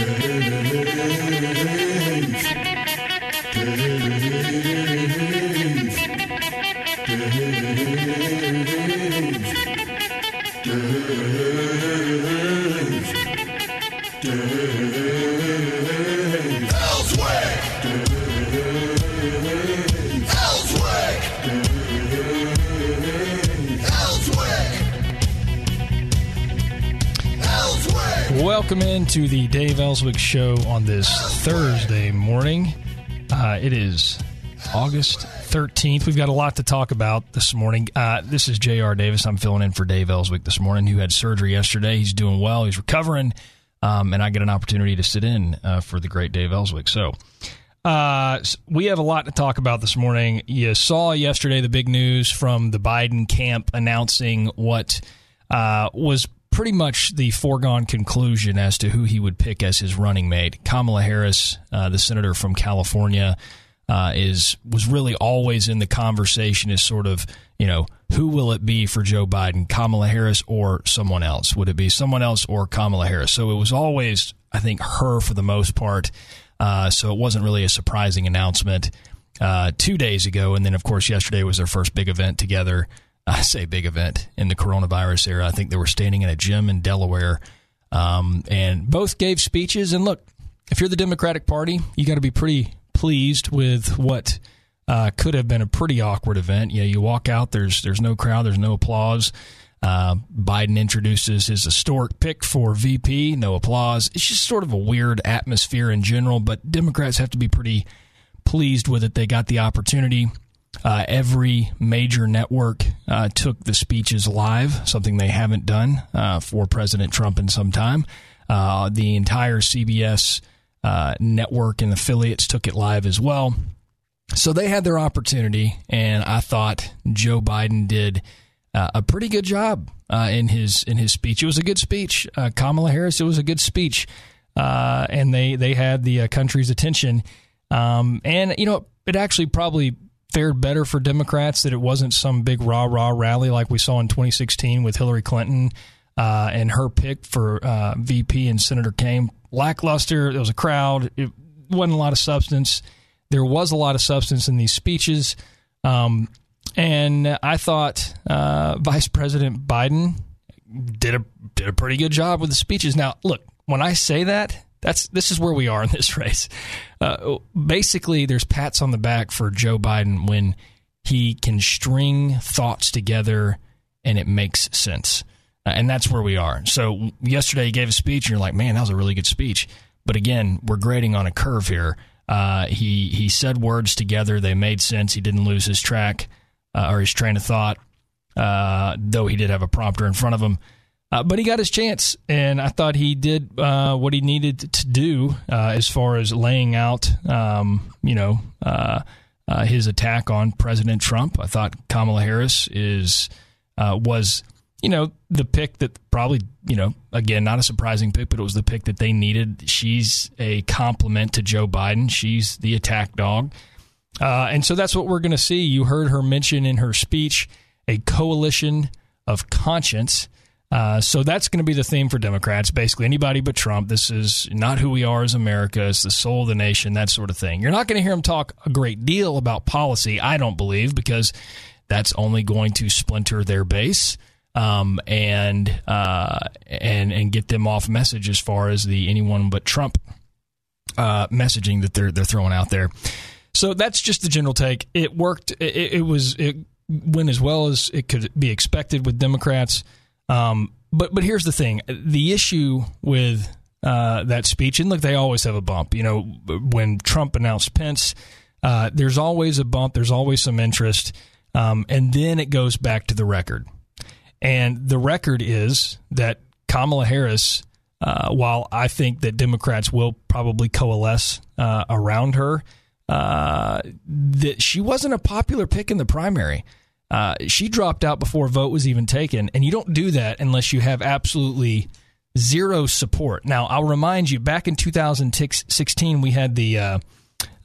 Yeah. Into the Dave Elswick Show on this Thursday morning. Uh, it is August 13th. We've got a lot to talk about this morning. Uh, this is J.R. Davis. I'm filling in for Dave Elswick this morning, who had surgery yesterday. He's doing well, he's recovering, um, and I get an opportunity to sit in uh, for the great Dave Elswick. So, uh, we have a lot to talk about this morning. You saw yesterday the big news from the Biden camp announcing what uh, was pretty much the foregone conclusion as to who he would pick as his running mate. Kamala Harris, uh, the senator from California, uh, is was really always in the conversation as sort of you know who will it be for Joe Biden, Kamala Harris or someone else? Would it be someone else or Kamala Harris? So it was always, I think, her for the most part. Uh, so it wasn't really a surprising announcement uh, two days ago, and then of course yesterday was their first big event together. I say big event in the coronavirus era. I think they were standing in a gym in Delaware, um, and both gave speeches. And look, if you're the Democratic Party, you got to be pretty pleased with what uh, could have been a pretty awkward event. You know, you walk out, there's there's no crowd, there's no applause. Uh, Biden introduces his historic pick for VP, no applause. It's just sort of a weird atmosphere in general, but Democrats have to be pretty pleased with it. They got the opportunity. Uh, every major network uh, took the speeches live, something they haven't done uh, for President Trump in some time. Uh, the entire CBS uh, network and affiliates took it live as well. So they had their opportunity, and I thought Joe Biden did uh, a pretty good job in his in his speech. It was a good speech. Kamala Harris, it was a good speech, and they they had the country's attention. Um, and you know, it actually probably fared better for Democrats that it wasn't some big rah rah rally like we saw in 2016 with Hillary Clinton uh, and her pick for uh, VP and Senator Kaine. Lackluster. There was a crowd. It wasn't a lot of substance. There was a lot of substance in these speeches. Um, and I thought uh, Vice President Biden did a did a pretty good job with the speeches. Now, look, when I say that, that's this is where we are in this race. Uh, basically, there's pats on the back for Joe Biden when he can string thoughts together and it makes sense, uh, and that's where we are. So yesterday he gave a speech, and you're like, man, that was a really good speech. But again, we're grading on a curve here. Uh, he he said words together; they made sense. He didn't lose his track uh, or his train of thought, uh, though he did have a prompter in front of him. Uh, but he got his chance, and I thought he did uh, what he needed to do uh, as far as laying out, um, you know, uh, uh, his attack on President Trump. I thought Kamala Harris is uh, was, you know, the pick that probably, you know, again, not a surprising pick, but it was the pick that they needed. She's a compliment to Joe Biden. She's the attack dog, and so that's what we're going to see. You heard her mention in her speech a coalition of conscience. Uh, so that's going to be the theme for Democrats. Basically, anybody but Trump. This is not who we are as America. It's the soul of the nation. That sort of thing. You're not going to hear them talk a great deal about policy. I don't believe because that's only going to splinter their base um, and uh, and and get them off message as far as the anyone but Trump uh, messaging that they're they're throwing out there. So that's just the general take. It worked. It, it was it went as well as it could be expected with Democrats. Um, but but here's the thing: the issue with uh, that speech, and look, they always have a bump. You know, when Trump announced Pence, uh, there's always a bump. There's always some interest, um, and then it goes back to the record. And the record is that Kamala Harris, uh, while I think that Democrats will probably coalesce uh, around her, uh, that she wasn't a popular pick in the primary. Uh, she dropped out before a vote was even taken, and you don't do that unless you have absolutely zero support. Now, I'll remind you, back in 2016, we had the uh,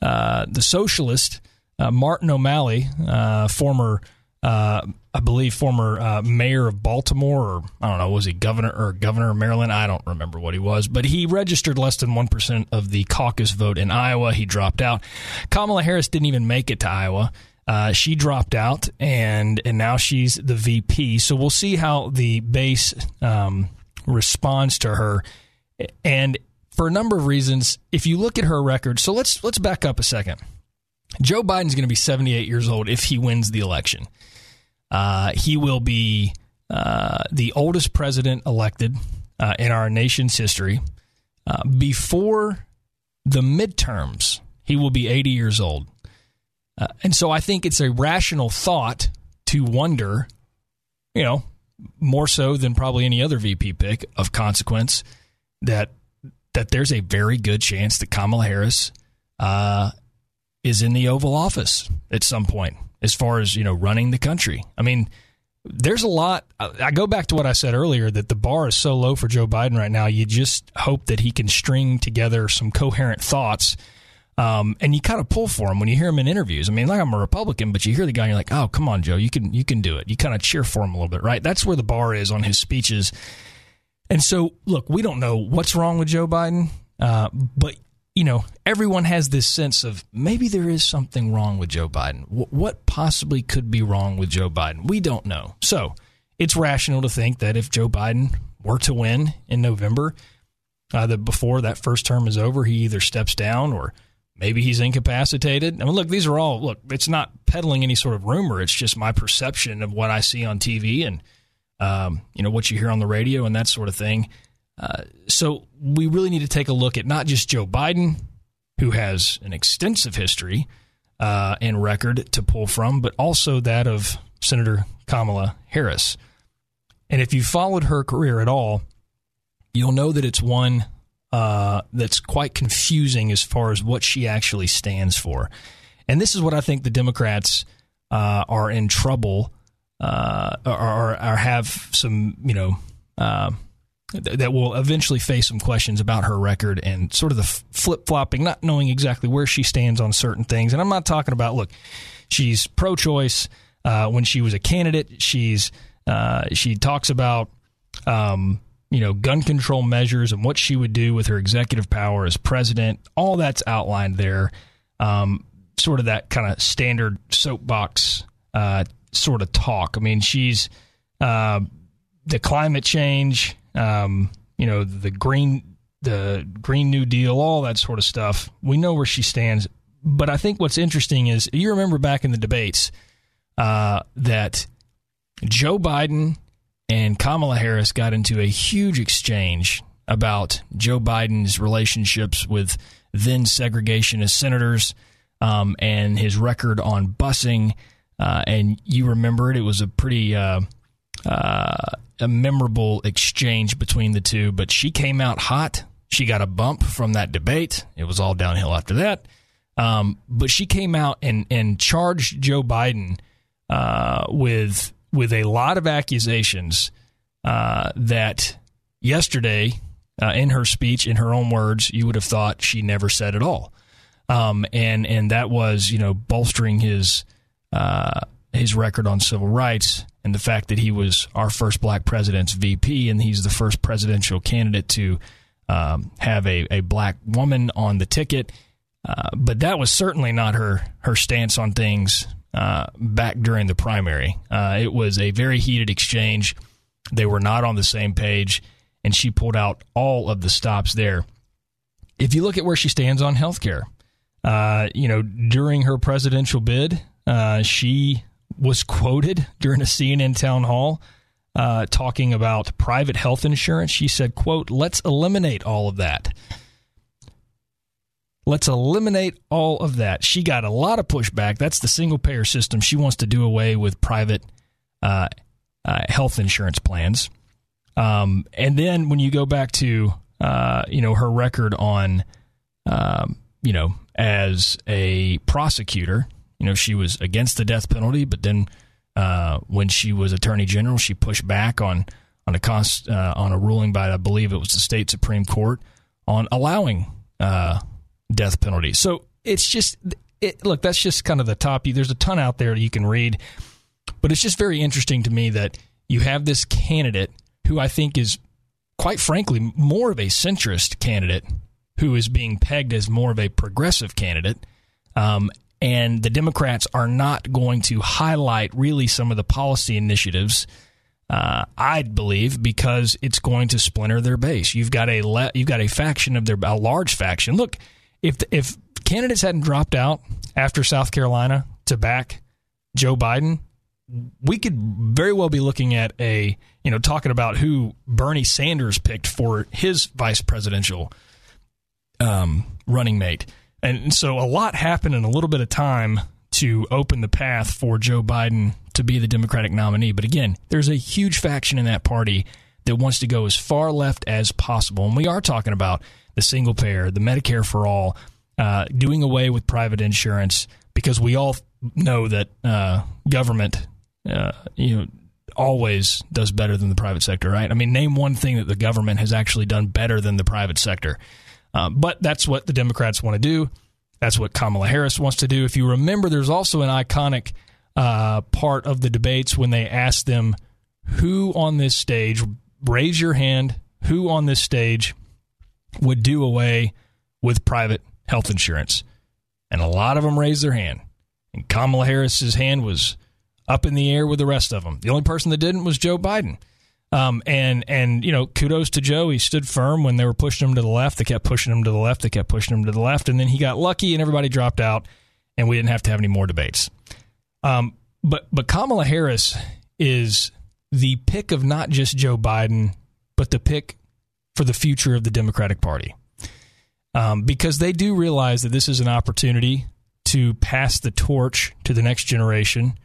uh, the socialist uh, Martin O'Malley, uh, former, uh, I believe, former mayor of Baltimore, or I don't know, was he governor or governor of Maryland? I don't remember what he was, but he registered less than one percent of the caucus vote in Iowa. He dropped out. Kamala Harris didn't even make it to Iowa. Uh, she dropped out, and and now she's the VP. So we'll see how the base um, responds to her. And for a number of reasons, if you look at her record, so let's let's back up a second. Joe Biden's going to be 78 years old if he wins the election. Uh, he will be uh, the oldest president elected uh, in our nation's history. Uh, before the midterms, he will be 80 years old. Uh, and so I think it's a rational thought to wonder, you know, more so than probably any other VP pick of consequence, that that there's a very good chance that Kamala Harris uh, is in the Oval Office at some point, as far as you know, running the country. I mean, there's a lot. I go back to what I said earlier that the bar is so low for Joe Biden right now. You just hope that he can string together some coherent thoughts um, and you kind of pull for him when you hear him in interviews. I mean, like I'm a Republican, but you hear the guy, and you're like, "Oh, come on, Joe, you can you can do it." You kind of cheer for him a little bit, right? That's where the bar is on his speeches. And so, look, we don't know what's wrong with Joe Biden, uh, but you know, everyone has this sense of maybe there is something wrong with Joe Biden. W- what possibly could be wrong with Joe Biden? We don't know. So it's rational to think that if Joe Biden were to win in November, uh, that before that first term is over, he either steps down or Maybe he's incapacitated. I mean, look, these are all, look, it's not peddling any sort of rumor. It's just my perception of what I see on TV and, um, you know, what you hear on the radio and that sort of thing. Uh, so we really need to take a look at not just Joe Biden, who has an extensive history uh, and record to pull from, but also that of Senator Kamala Harris. And if you followed her career at all, you'll know that it's one uh, that's quite confusing as far as what she actually stands for. And this is what I think the Democrats uh, are in trouble uh, or, or, have some, you know, uh, that will eventually face some questions about her record and sort of the flip flopping, not knowing exactly where she stands on certain things. And I'm not talking about, look, she's pro choice. Uh, when she was a candidate, she's uh, she talks about um, you know, gun control measures and what she would do with her executive power as president. All that's outlined there. Um, sort of that kind of standard soapbox uh, sort of talk. I mean, she's uh, the climate change, um, you know, the green, the Green New Deal, all that sort of stuff. We know where she stands. But I think what's interesting is you remember back in the debates uh, that Joe Biden and Kamala Harris got into a huge exchange about Joe Biden's relationships with then segregationist senators um, and his record on busing. Uh, and you remember it; it was a pretty uh, uh, a memorable exchange between the two. But she came out hot. She got a bump from that debate. It was all downhill after that. Um, but she came out and and charged Joe Biden uh, with with a lot of accusations uh, that yesterday, uh, in her speech, in her own words, you would have thought she never said at all. Um, and and that was you know bolstering his uh, his record on civil rights and the fact that he was our first black president's VP and he's the first presidential candidate to um, have a, a black woman on the ticket. Uh, but that was certainly not her her stance on things uh, back during the primary. Uh, it was a very heated exchange. They were not on the same page, and she pulled out all of the stops there. If you look at where she stands on health care, uh, you know, during her presidential bid, uh, she was quoted during a CNN town hall uh, talking about private health insurance. She said, quote, let's eliminate all of that. Let's eliminate all of that. She got a lot of pushback. That's the single payer system. She wants to do away with private uh, uh, health insurance plans. Um, and then when you go back to uh, you know her record on um, you know as a prosecutor, you know she was against the death penalty, but then uh, when she was attorney general, she pushed back on on a cost uh, on a ruling by I believe it was the state supreme court on allowing uh, death penalty. So it's just it, look that's just kind of the top. There's a ton out there that you can read, but it's just very interesting to me that you have this candidate who I think is quite frankly more of a centrist candidate who is being pegged as more of a progressive candidate. Um, and the Democrats are not going to highlight really some of the policy initiatives. Uh, I believe because it's going to splinter their base. You've got a le- you've got a faction of their a large faction. Look, if if candidates hadn't dropped out after South Carolina to back Joe Biden, we could very well be looking at a you know talking about who Bernie Sanders picked for his vice presidential um, running mate. And so a lot happened in a little bit of time to open the path for Joe Biden to be the Democratic nominee. But again, there's a huge faction in that party that wants to go as far left as possible. And we are talking about the single payer, the Medicare for all, uh, doing away with private insurance because we all know that uh, government, uh, you know, always does better than the private sector, right? I mean, name one thing that the government has actually done better than the private sector. Um, but that's what the Democrats want to do. That's what Kamala Harris wants to do. If you remember, there's also an iconic uh, part of the debates when they asked them who on this stage, raise your hand, who on this stage would do away with private health insurance. And a lot of them raised their hand. And Kamala Harris's hand was up in the air with the rest of them. The only person that didn't was Joe Biden. Um, and and you know, kudos to Joe. He stood firm when they were pushing him to the left. They kept pushing him to the left. They kept pushing him to the left, and then he got lucky, and everybody dropped out, and we didn't have to have any more debates. Um, but but Kamala Harris is the pick of not just Joe Biden, but the pick for the future of the Democratic Party, um, because they do realize that this is an opportunity to pass the torch to the next generation,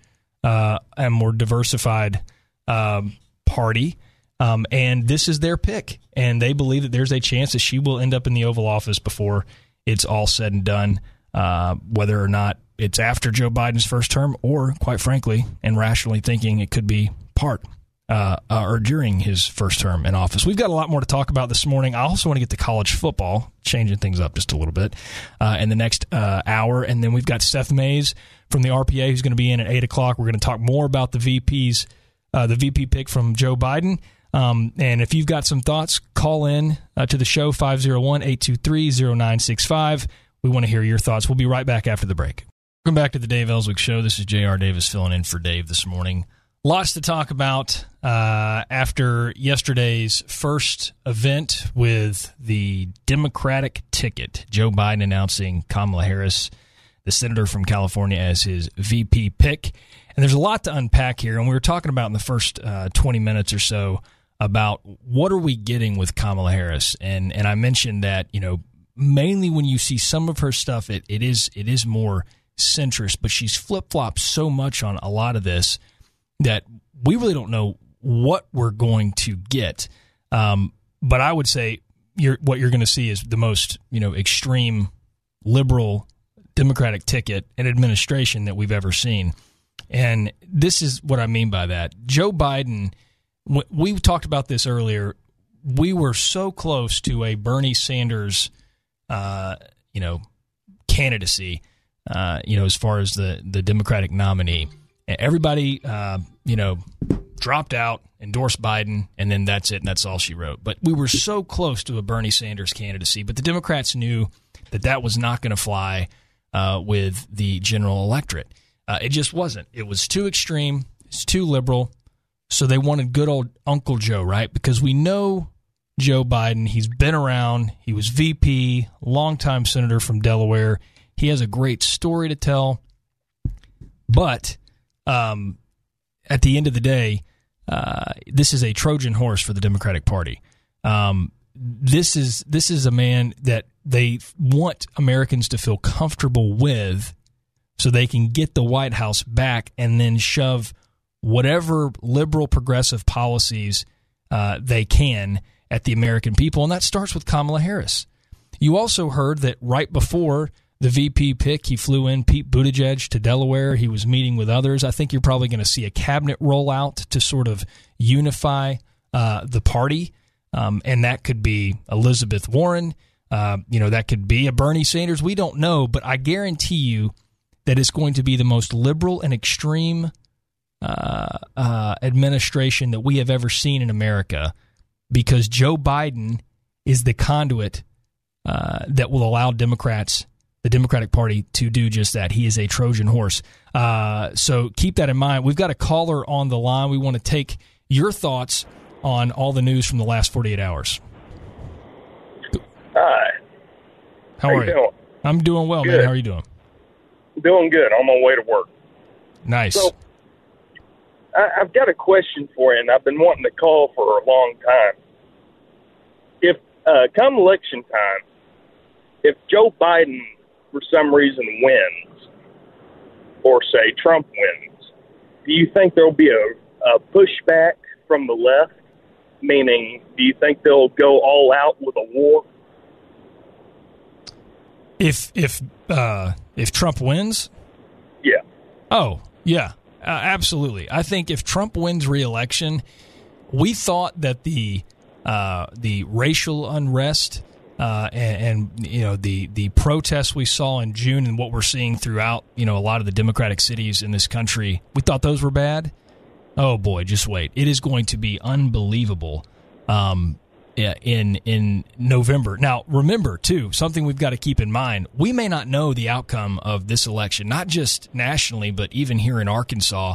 uh, a more diversified. Um, party. Um, and this is their pick. And they believe that there's a chance that she will end up in the Oval Office before it's all said and done, uh, whether or not it's after Joe Biden's first term or, quite frankly, and rationally thinking it could be part uh, uh, or during his first term in office. We've got a lot more to talk about this morning. I also want to get to college football, changing things up just a little bit uh, in the next uh, hour. And then we've got Seth Mays from the RPA who's going to be in at 8 o'clock. We're going to talk more about the VP's uh, the VP pick from Joe Biden. Um, and if you've got some thoughts, call in uh, to the show 501 823 0965. We want to hear your thoughts. We'll be right back after the break. Welcome back to the Dave Elswick Show. This is J.R. Davis filling in for Dave this morning. Lots to talk about uh, after yesterday's first event with the Democratic ticket. Joe Biden announcing Kamala Harris, the senator from California, as his VP pick. And there's a lot to unpack here. And we were talking about in the first uh, 20 minutes or so about what are we getting with Kamala Harris. And and I mentioned that, you know, mainly when you see some of her stuff, it, it is it is more centrist, but she's flip flopped so much on a lot of this that we really don't know what we're going to get. Um, but I would say you're, what you're going to see is the most, you know, extreme liberal Democratic ticket and administration that we've ever seen. And this is what I mean by that. Joe Biden, we talked about this earlier. We were so close to a Bernie Sanders, uh, you know, candidacy, uh, you know, as far as the, the Democratic nominee. Everybody, uh, you know, dropped out, endorsed Biden, and then that's it, and that's all she wrote. But we were so close to a Bernie Sanders candidacy, but the Democrats knew that that was not going to fly uh, with the general electorate. Uh, it just wasn't. It was too extreme. It's too liberal. So they wanted good old Uncle Joe, right? Because we know Joe Biden. He's been around. He was VP, longtime senator from Delaware. He has a great story to tell. But um, at the end of the day, uh, this is a Trojan horse for the Democratic Party. Um, this is this is a man that they want Americans to feel comfortable with so they can get the White House back and then shove whatever liberal progressive policies uh, they can at the American people, and that starts with Kamala Harris. You also heard that right before the VP pick, he flew in Pete Buttigieg to Delaware. He was meeting with others. I think you're probably going to see a cabinet rollout to sort of unify uh, the party, um, and that could be Elizabeth Warren. Uh, you know, that could be a Bernie Sanders. We don't know, but I guarantee you that it's going to be the most liberal and extreme uh, uh, administration that we have ever seen in America because Joe Biden is the conduit uh, that will allow Democrats, the Democratic Party, to do just that. He is a Trojan horse. Uh, so keep that in mind. We've got a caller on the line. We want to take your thoughts on all the news from the last 48 hours. Hi. How, How are you? Doing? I'm doing well, good. man. How are you doing? Doing good. On my way to work. Nice. So, I, I've got a question for you, and I've been wanting to call for a long time. If uh, come election time, if Joe Biden for some reason wins, or say Trump wins, do you think there'll be a, a pushback from the left? Meaning, do you think they'll go all out with a war? If if uh, if Trump wins, yeah. Oh yeah, uh, absolutely. I think if Trump wins re-election, we thought that the uh, the racial unrest uh, and, and, you know the the protests we saw in June and what we're seeing throughout you know a lot of the democratic cities in this country, we thought those were bad. Oh boy, just wait! It is going to be unbelievable. Um, in in November. Now, remember too, something we've got to keep in mind. We may not know the outcome of this election, not just nationally, but even here in Arkansas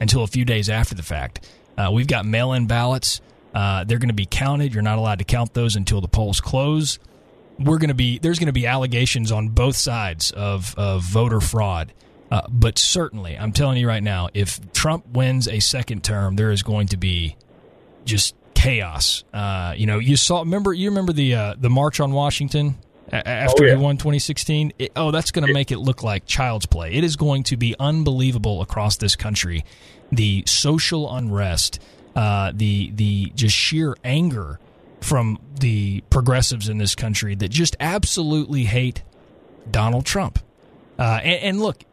until a few days after the fact. Uh, we've got mail-in ballots. Uh, they're going to be counted. You're not allowed to count those until the polls close. We're going to be there's going to be allegations on both sides of of voter fraud. Uh, but certainly, I'm telling you right now, if Trump wins a second term, there is going to be just chaos. Uh, you know, you saw. Remember, you remember the uh, the march on Washington after oh, yeah. he won 2016. It, oh, that's going to make it look like child's play. It is going to be unbelievable across this country. The social unrest, uh, the the just sheer anger from the progressives in this country that just absolutely hate Donald Trump. Uh, and, and, look,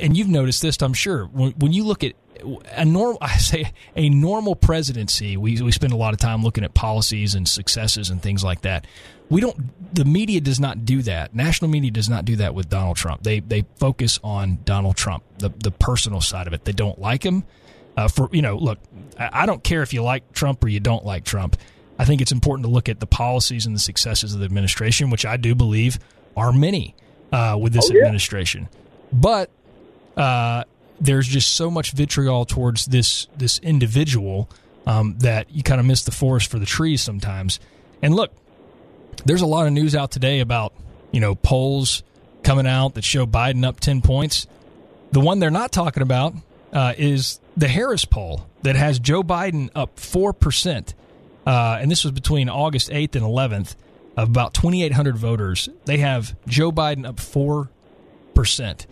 and you've noticed this, I'm sure. When, when you look at a normal I say a normal presidency we we spend a lot of time looking at policies and successes and things like that. We don't the media does not do that. National media does not do that with Donald Trump. They they focus on Donald Trump the the personal side of it. They don't like him uh, for you know look I, don't care if you like Trump or you don't like Trump I think it's important to look at the policies and the successes of the administration which I do believe are many uh, with this oh, yeah. administration but uh, there's just so much vitriol towards this this individual um, that you kind of miss the forest for the trees sometimes. And look, there's a lot of news out today about you know polls coming out that show Biden up ten points. The one they're not talking about uh, is the Harris poll that has Joe Biden up four percent, uh, and this was between August eighth and eleventh of about 2,800 voters. They have Joe Biden up four percent.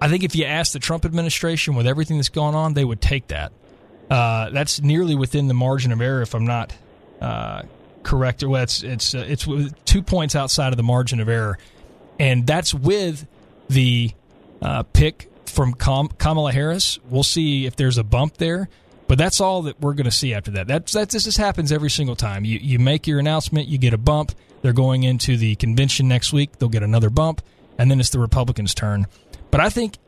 I think if you ask the Trump administration with everything that's going on, they would take that. Uh, that's nearly within the margin of error, if I'm not uh, correct. Well, it's it's uh, it's two points outside of the margin of error, and that's with the uh, pick from Kamala Harris. We'll see if there's a bump there, but that's all that we're going to see after that. That's that this just happens every single time. You you make your announcement, you get a bump. They're going into the convention next week. They'll get another bump, and then it's the Republicans' turn. But I think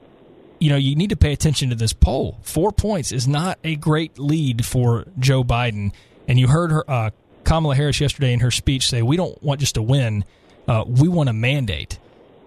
you know, you need to pay attention to this poll. Four points is not a great lead for Joe Biden. And you heard her, uh, Kamala Harris yesterday in her speech say, "We don't want just a win; uh, we want a mandate."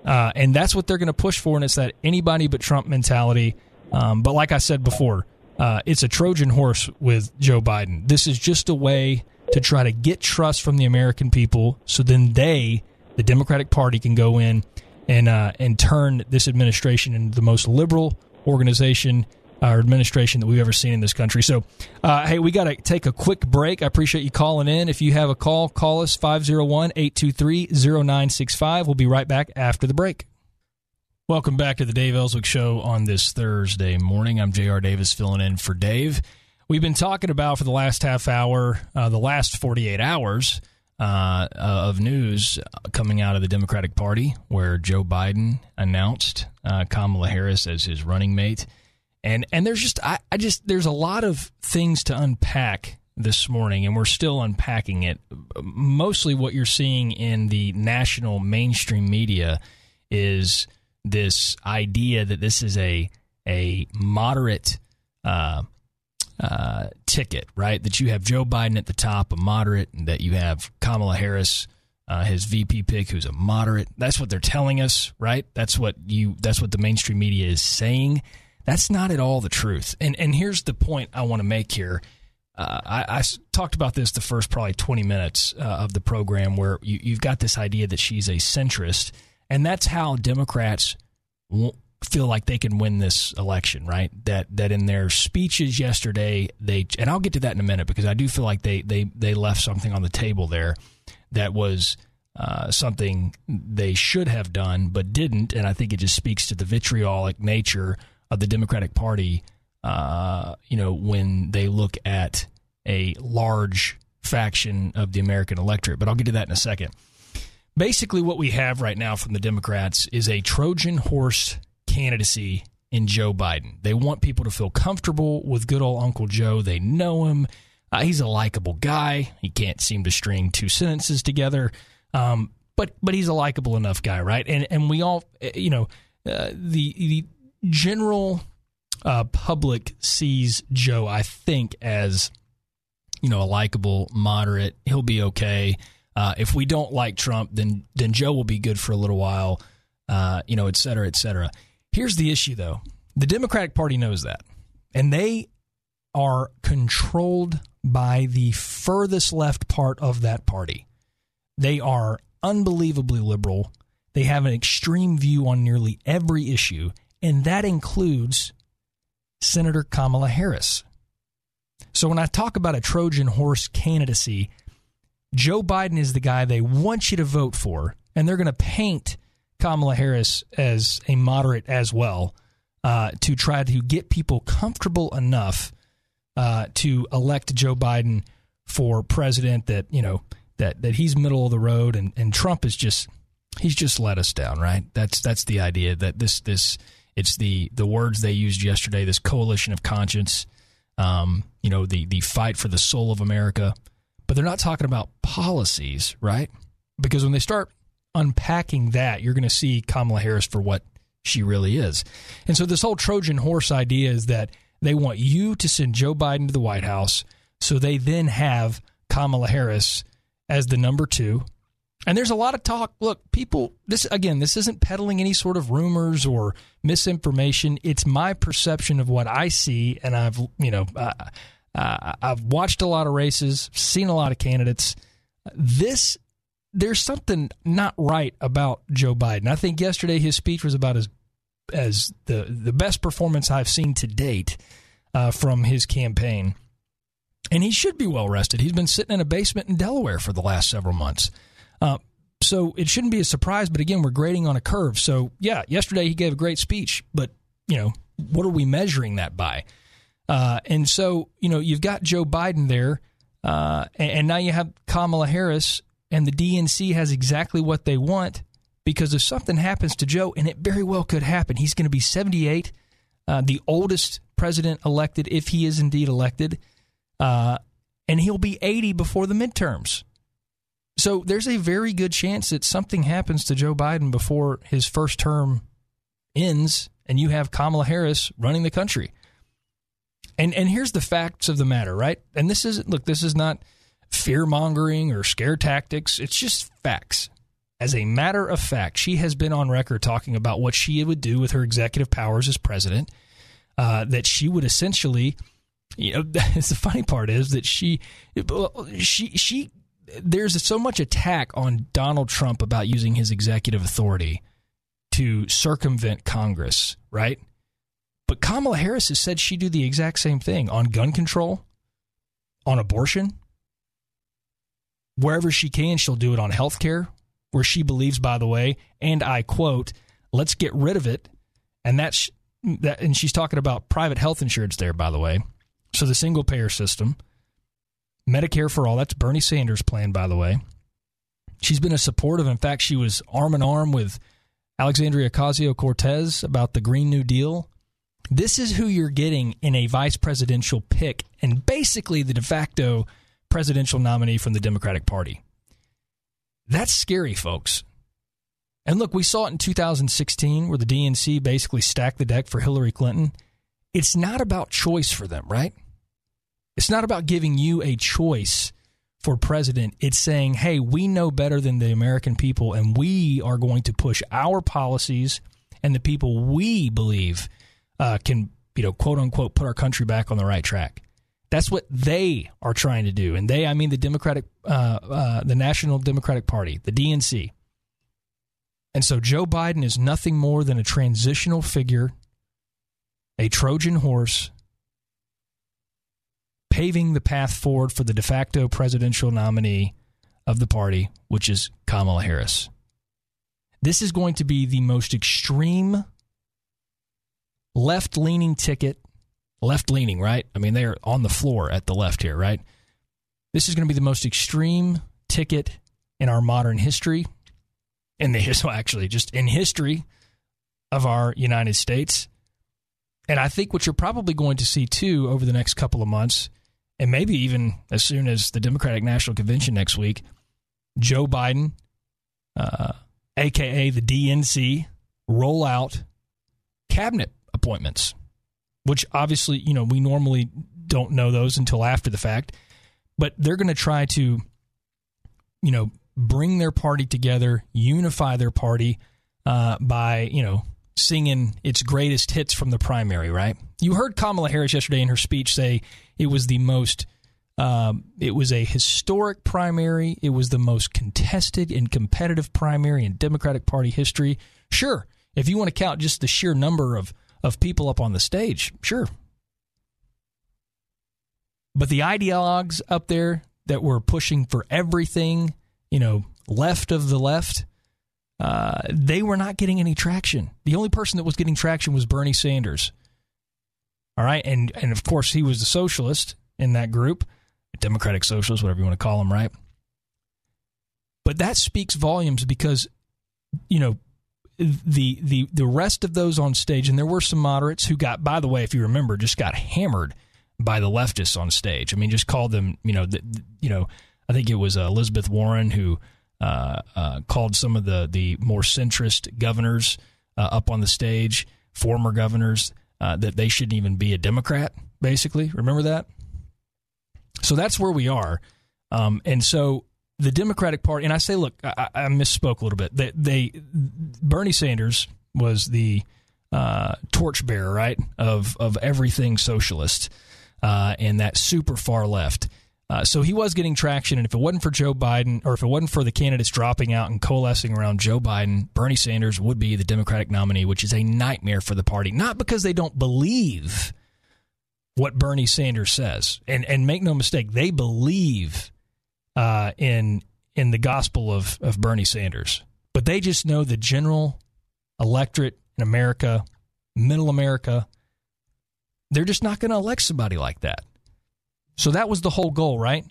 Uh, and that's what they're going to push for, and it's that anybody but Trump mentality. Um, but like I said before, uh, it's a Trojan horse with Joe Biden. This is just a way to try to get trust from the American people, so then they, the Democratic Party, can go in and uh, and turn this administration into the most liberal organization or administration that we've ever seen in this country. So, uh, hey, we got to take a quick break. I appreciate you calling in. If you have a call, call us 501 823 0965. We'll be right back after the break. Welcome back to the Dave Elswick Show on this Thursday morning. I'm J.R. Davis filling in for Dave. We've been talking about for the last half hour, uh, the last 48 hours uh, of news coming out of the Democratic Party, where Joe Biden announced uh, Kamala Harris as his running mate. And and there's just I, I just there's a lot of things to unpack this morning, and we're still unpacking it. Mostly, what you're seeing in the national mainstream media is this idea that this is a a moderate uh, uh, ticket, right? That you have Joe Biden at the top, a moderate, and that you have Kamala Harris, uh, his VP pick, who's a moderate. That's what they're telling us, right? That's what you. That's what the mainstream media is saying. That's not at all the truth. And and here's the point I want to make here. Uh, I, I, talked about this the first probably 20 minutes uh, of the program, where you, you've got this idea that she's a centrist and that's how Democrats feel like they can win this election, right? That that in their speeches yesterday, they and I'll get to that in a minute because I do feel like they they they left something on the table there that was uh, something they should have done but didn't, and I think it just speaks to the vitriolic nature of the Democratic Party. Uh, you know, when they look at a large faction of the American electorate, but I'll get to that in a second basically what we have right now from the Democrats is a Trojan horse candidacy in Joe Biden. They want people to feel comfortable with good old Uncle Joe. They know him. Uh, he's a likable guy. He can't seem to string two sentences together, um, but but he's a likable enough guy, right? And and we all, eh, you know, uh, the the general uh, public sees Joe, I think, as you know, a likable, moderate. He'll be okay. Uh, if we don't like Trump, then then Joe will be good for a little while, uh, you know, et cetera, et cetera. Here's the issue, though: the Democratic Party knows that, and they are controlled by the furthest left part of that party. They are unbelievably liberal. They have an extreme view on nearly every issue, and that includes Senator Kamala Harris. So when I talk about a Trojan horse candidacy, Joe Biden is the guy they want you to vote for, and they're going to paint Kamala Harris as a moderate as well uh, to try to get people comfortable enough uh, to elect Joe Biden for president. That you know that that he's middle of the road, and, and Trump is just he's just let us down, right? That's that's the idea that this this it's the the words they used yesterday. This coalition of conscience, um, you know, the the fight for the soul of America but they're not talking about policies, right? Because when they start unpacking that, you're going to see Kamala Harris for what she really is. And so this whole Trojan horse idea is that they want you to send Joe Biden to the White House so they then have Kamala Harris as the number 2. And there's a lot of talk. Look, people, this again, this isn't peddling any sort of rumors or misinformation. It's my perception of what I see, and I've, you know, uh, uh, I've watched a lot of races, seen a lot of candidates. This there's something not right about Joe Biden. I think yesterday his speech was about as as the the best performance I've seen to date uh, from his campaign, and he should be well rested. He's been sitting in a basement in Delaware for the last several months. Uh, so it shouldn't be a surprise, but again, we're grading on a curve. So yeah, yesterday he gave a great speech, but you know, what are we measuring that by? Uh, and so, you know, you've got Joe Biden there, uh, and, and now you have Kamala Harris, and the DNC has exactly what they want because if something happens to Joe, and it very well could happen, he's going to be 78, uh, the oldest president elected, if he is indeed elected, uh, and he'll be 80 before the midterms. So there's a very good chance that something happens to Joe Biden before his first term ends, and you have Kamala Harris running the country. And and here's the facts of the matter, right? And this isn't look, this is not fear mongering or scare tactics. It's just facts. As a matter of fact, she has been on record talking about what she would do with her executive powers as president. Uh, that she would essentially, you know, the funny part is that she, she, she, there's so much attack on Donald Trump about using his executive authority to circumvent Congress, right? But Kamala Harris has said she'd do the exact same thing on gun control, on abortion. Wherever she can, she'll do it on health care, where she believes, by the way, and I quote, Let's get rid of it. And that's that. And she's talking about private health insurance there, by the way. So the single payer system, Medicare for all. That's Bernie Sanders' plan, by the way. She's been a supportive. In fact, she was arm in arm with Alexandria Ocasio Cortez about the Green New Deal. This is who you're getting in a vice presidential pick and basically the de facto presidential nominee from the Democratic Party. That's scary, folks. And look, we saw it in 2016 where the DNC basically stacked the deck for Hillary Clinton. It's not about choice for them, right? It's not about giving you a choice for president. It's saying, hey, we know better than the American people, and we are going to push our policies and the people we believe uh, can, you know, quote unquote, put our country back on the right track. That's what they are trying to do, and they, I mean, the Democratic, uh, uh, the National Democratic Party, the DNC. And so Joe Biden is nothing more than a transitional figure, a Trojan horse, paving the path forward for the de facto presidential nominee of the party, which is Kamala Harris. This is going to be the most extreme left leaning ticket. Left leaning, right? I mean, they're on the floor at the left here, right? This is going to be the most extreme ticket in our modern history. In the well, actually, just in history of our United States. And I think what you're probably going to see too over the next couple of months, and maybe even as soon as the Democratic National Convention next week, Joe Biden, uh, aka the DNC, roll out cabinet appointments, which obviously, you know, we normally don't know those until after the fact, but they're going to try to, you know, bring their party together, unify their party uh, by, you know, singing its greatest hits from the primary, right? You heard Kamala Harris yesterday in her speech say it was the most, um, it was a historic primary. It was the most contested and competitive primary in Democratic Party history. Sure, if you want to count just the sheer number of of people up on the stage, sure. But the ideologues up there that were pushing for everything, you know, left of the left, uh, they were not getting any traction. The only person that was getting traction was Bernie Sanders. All right, and and of course he was the socialist in that group, Democratic socialist, whatever you want to call him, right? But that speaks volumes because, you know, the the the rest of those on stage, and there were some moderates who got, by the way, if you remember, just got hammered by the leftists on stage. I mean, just called them, you know, the, you know, I think it was uh, Elizabeth Warren who called some of the the more centrist governors uh, up on the stage, former governors, uh, that they shouldn't even be a Democrat. Basically, remember that. So that's where we are, um, and so the Democratic Party, and I say, look, I, I misspoke a little bit. They, they Bernie Sanders was the uh, torchbearer, right, of of everything socialist, uh, and that super far left. Uh, so he was getting traction, and if it wasn't for Joe Biden, or if it wasn't for the candidates dropping out and coalescing around Joe Biden, Bernie Sanders would be the Democratic nominee, which is a nightmare for the party. Not because they don't believe what Bernie Sanders says, and and make no mistake, they believe uh, in in the gospel of of Bernie Sanders, but they just know the general electorate in America, middle America, they're just not going to elect somebody like that. So that was the whole goal, right?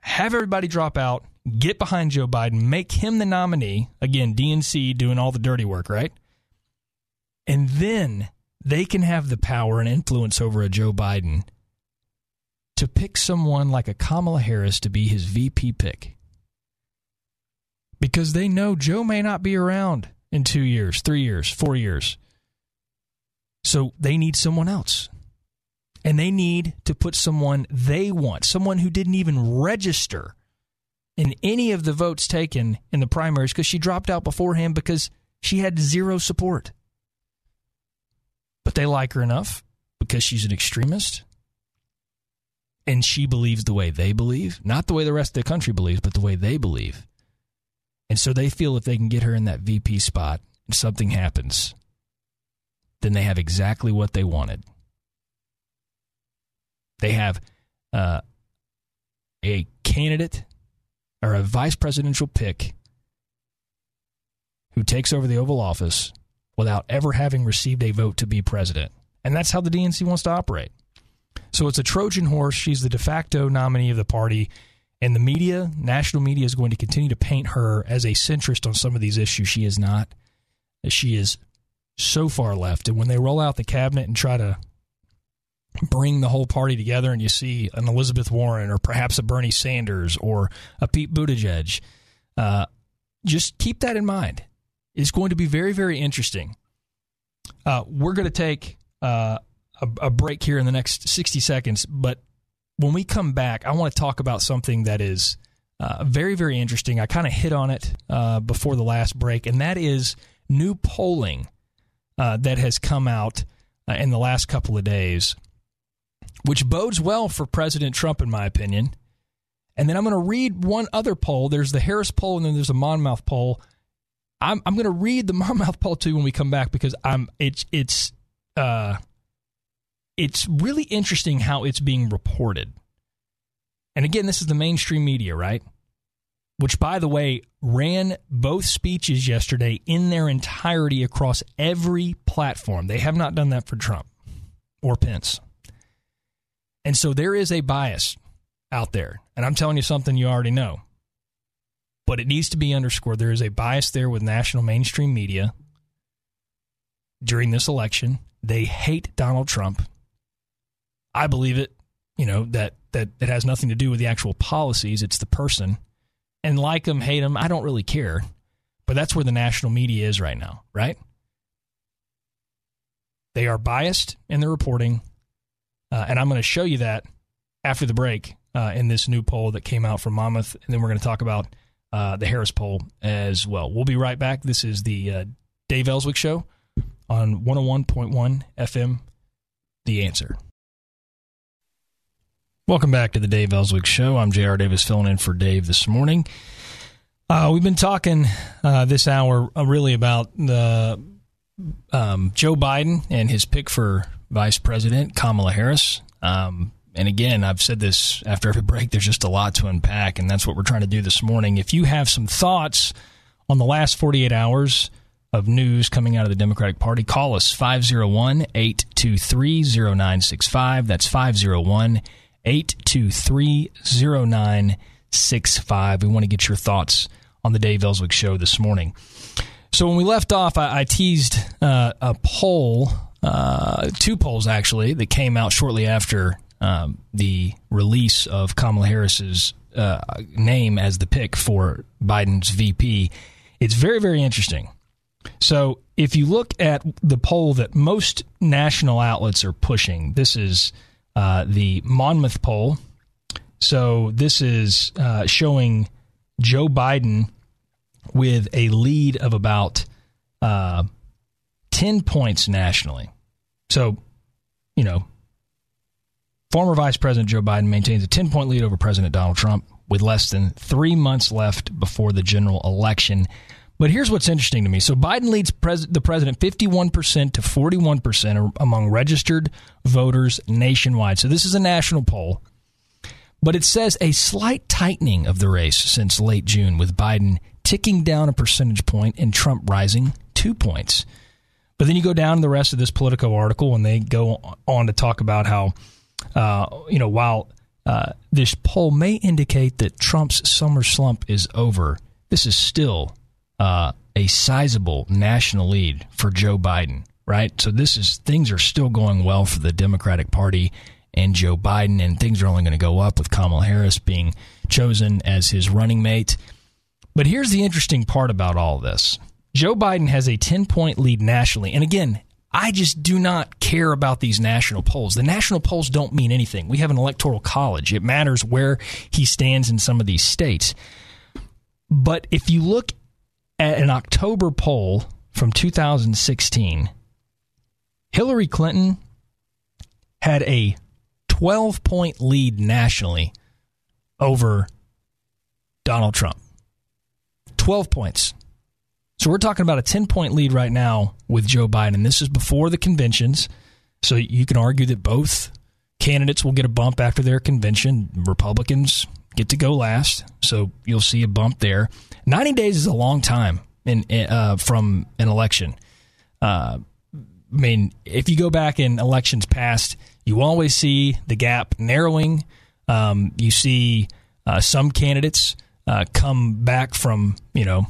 Have everybody drop out, get behind Joe Biden, make him the nominee. Again, DNC doing all the dirty work, right? And then they can have the power and influence over a Joe Biden to pick someone like a Kamala Harris to be his VP pick. Because they know Joe may not be around in two years, three years, four years. So they need someone else. And they need to put someone they want, someone who didn't even register in any of the votes taken in the primaries because she dropped out beforehand because she had zero support. But they like her enough because she's an extremist and she believes the way they believe, not the way the rest of the country believes, but the way they believe. And so they feel if they can get her in that VP spot and something happens, then they have exactly what they wanted. They have uh, a candidate or a vice presidential pick who takes over the Oval Office without ever having received a vote to be president. And that's how the DNC wants to operate. So it's a Trojan horse. She's the de facto nominee of the party. And the media, national media, is going to continue to paint her as a centrist on some of these issues. She is not. She is so far left. And when they roll out the cabinet and try to bring the whole party together, and you see an Elizabeth Warren or perhaps a Bernie Sanders or a Pete Buttigieg, uh, just keep that in mind. It's going to be very, very interesting. Uh, we're going to take uh, a, a break here in the next 60 seconds, but when we come back, I want to talk about something that is uh, very, very interesting. I kind of hit on it uh, before the last break, and that is new polling uh, that has come out uh, in the last couple of days, which bodes well for President Trump, in my opinion. And then I'm going to read one other poll. There's the Harris poll, and then there's a Monmouth poll. I'm, I'm going to read the Monmouth poll too when we come back because I'm it's it's uh, it's really interesting how it's being reported. And again, this is the mainstream media, right? Which, by the way, ran both speeches yesterday in their entirety across every platform. They have not done that for Trump or Pence. And so there is a bias out there. And I'm telling you something you already know. But it needs to be underscored. There is a bias there with national mainstream media during this election. They hate Donald Trump. I believe it, you know, that, that it has nothing to do with the actual policies, it's the person. And like him, hate him, I don't really care. But that's where the national media is right now, right? They are biased in their reporting. Uh, and I'm going to show you that after the break uh, in this new poll that came out from Monmouth. And then we're going to talk about uh, the Harris poll as well. We'll be right back. This is the uh, Dave Elswick Show on 101.1 FM, The Answer. Welcome back to the Dave Elswick Show. I'm J.R. Davis filling in for Dave this morning. Uh, we've been talking uh, this hour really about the um, Joe Biden and his pick for vice president, Kamala Harris. Um, and again, I've said this after every break, there's just a lot to unpack, and that's what we're trying to do this morning. If you have some thoughts on the last 48 hours of news coming out of the Democratic Party, call us 501 823 0965. That's 501 823 0965. We want to get your thoughts on the Dave Elswick Show this morning. So when we left off, I, I teased uh, a poll, uh, two polls actually, that came out shortly after um, the release of Kamala Harris's uh, name as the pick for Biden's VP. It's very, very interesting. So if you look at the poll that most national outlets are pushing, this is uh, the Monmouth poll. So this is uh, showing Joe Biden with a lead of about uh, 10 points nationally. So, you know, former Vice President Joe Biden maintains a 10 point lead over President Donald Trump with less than three months left before the general election. But here's what's interesting to me. So Biden leads pres- the president 51% to 41% among registered voters nationwide. So this is a national poll. But it says a slight tightening of the race since late June, with Biden ticking down a percentage point and Trump rising two points. But then you go down the rest of this Politico article, and they go on to talk about how, uh, you know, while uh, this poll may indicate that Trump's summer slump is over, this is still uh, a sizable national lead for Joe Biden, right? So this is things are still going well for the Democratic Party and Joe Biden, and things are only going to go up with Kamala Harris being chosen as his running mate. But here's the interesting part about all this Joe Biden has a 10 point lead nationally. And again, I just do not care about these national polls. The national polls don't mean anything. We have an electoral college, it matters where he stands in some of these states. But if you look at an October poll from 2016, Hillary Clinton had a 12 point lead nationally over Donald Trump. 12 points. So we're talking about a 10 point lead right now with Joe Biden. This is before the conventions. So you can argue that both candidates will get a bump after their convention. Republicans get to go last. So you'll see a bump there. 90 days is a long time in, uh, from an election. Uh, I mean, if you go back in elections past, you always see the gap narrowing. Um, you see uh, some candidates uh, come back from you know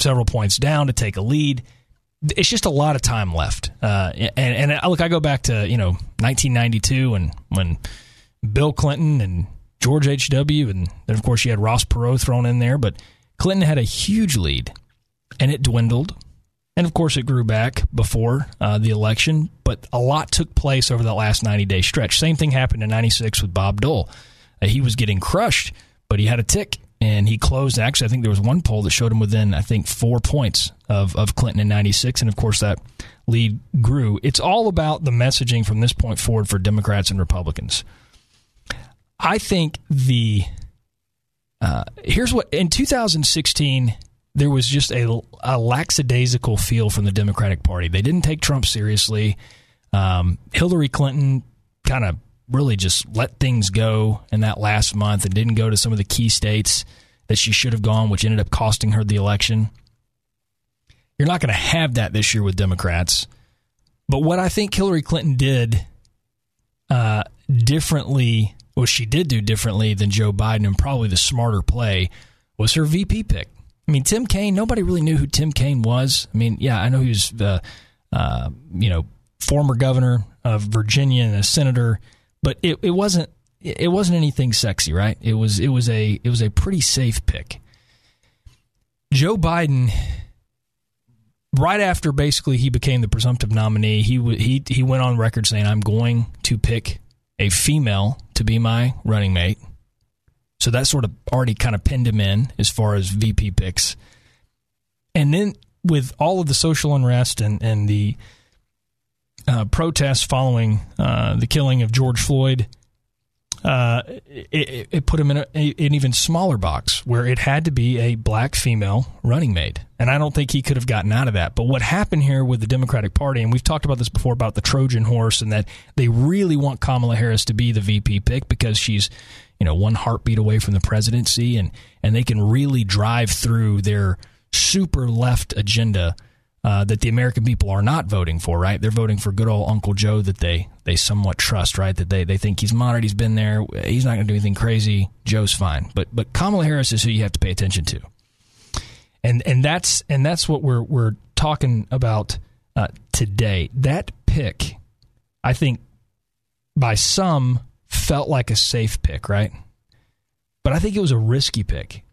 several points down to take a lead. It's just a lot of time left. Uh, and, and look, I go back to you know 1992 and when Bill Clinton and George H. W. and then of course you had Ross Perot thrown in there, but Clinton had a huge lead, and it dwindled. And of course, it grew back before uh, the election, but a lot took place over that last 90 day stretch. Same thing happened in 96 with Bob Dole. Uh, he was getting crushed, but he had a tick and he closed. Actually, I think there was one poll that showed him within, I think, four points of, of Clinton in 96. And of course, that lead grew. It's all about the messaging from this point forward for Democrats and Republicans. I think the. Uh, here's what in 2016 there was just a, a lackadaisical feel from the Democratic Party. They didn't take Trump seriously. Um, Hillary Clinton kind of really just let things go in that last month and didn't go to some of the key states that she should have gone, which ended up costing her the election. You're not going to have that this year with Democrats. But what I think Hillary Clinton did uh, differently, what she did do differently than Joe Biden, and probably the smarter play, was her VP pick. I mean, Tim Kaine, nobody really knew who Tim Kaine was. I mean, yeah, I know he was the, uh, you know, former governor of Virginia and a senator but it, it wasn't it wasn't anything sexy, right? It was it was a it was a pretty safe pick. Joe Biden, right after basically he became the presumptive nominee, he he he went on record saying, "I'm going to pick a female to be my running mate." So that sort of already kind of pinned him in as far as VP picks. And then with all of the social unrest and and the uh, protests following uh, the killing of George Floyd, uh, it, it, put him in a, a, an even smaller box where it had to be a black female running mate. And I don't think he could have gotten out of that. But what happened here with the Democratic Party, and we've talked about this before about the Trojan horse and that they really want Kamala Harris to be the VP pick because she's, you know, one heartbeat away from the presidency and, and they can really drive through their super left agenda uh, that the American people are not voting for, right? They're voting for good old Uncle Joe that they they somewhat trust, right? That they, they think he's moderate, he's been there, he's not going to do anything crazy. Joe's fine, but but Kamala Harris is who you have to pay attention to, and and that's and that's what we're we're talking about uh, today. That pick, I think, by some felt like a safe pick, right? But I think it was a risky pick.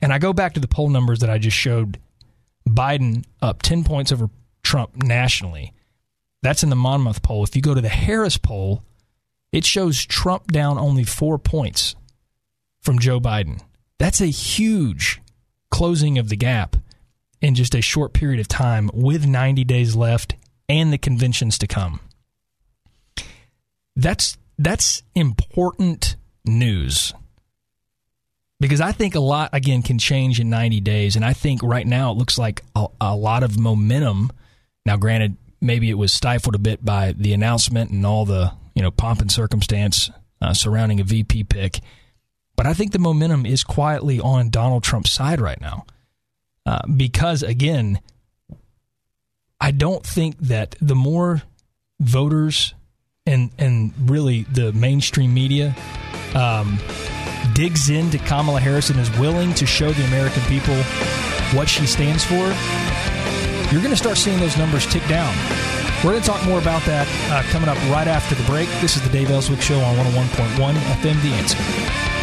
And I go back to the poll numbers that I just showed Biden up 10 points over Trump nationally. That's in the Monmouth poll. If you go to the Harris poll, it shows Trump down only four points from Joe Biden. That's a huge closing of the gap in just a short period of time with 90 days left and the conventions to come. That's that's important news because I think a lot again can change in 90 days, and I think right now it looks like a, a, lot of momentum. Now, granted, maybe it was stifled a bit by the announcement and all the you know pomp and circumstance uh, surrounding a VP pick, but I think the momentum is quietly on Donald Trump's side right now, uh, because again, I don't think that the more voters and and really the mainstream media. Um, digs into Kamala Harris and is willing to show the American people what she stands for, you're going to start seeing those numbers tick down. We're going to talk more about that uh, coming up right after the break. This is the Dave Elswick Show on 101.1 FM The Answer.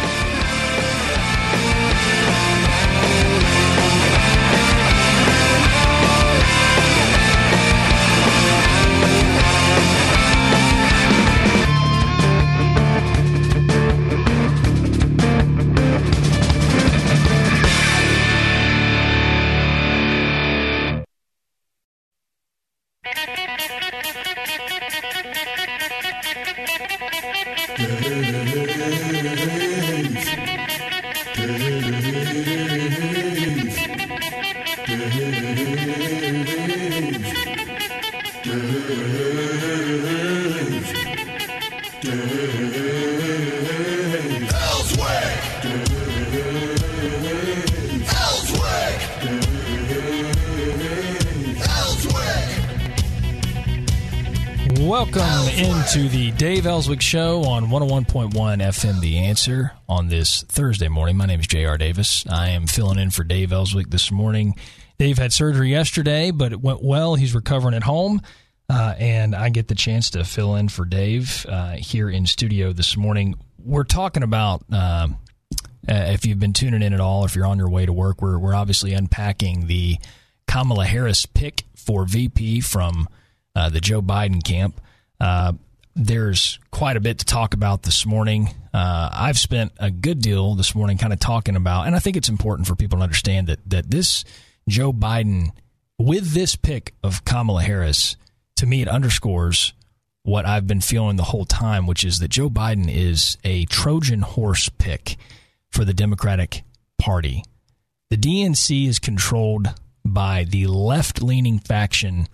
Elswick Show on 101.1 FM The Answer on this Thursday morning. My name is J.R. Davis. I am filling in for Dave Elswick this morning. Dave had surgery yesterday, but it went well. He's recovering at home. Uh, and I get the chance to fill in for Dave uh, here in studio this morning. We're talking about, uh, if you've been tuning in at all, if you're on your way to work, we're, we're obviously unpacking the Kamala Harris pick for VP from uh, the Joe Biden camp. There's quite a bit to talk about this morning. Uh, I've spent a good deal this morning kind of talking about, and I think it's important for people to understand that that this Joe Biden, with this pick of Kamala Harris, to me it underscores what I've been feeling the whole time, which is that Joe Biden is a Trojan horse pick for the Democratic Party. The DNC is controlled by the left leaning faction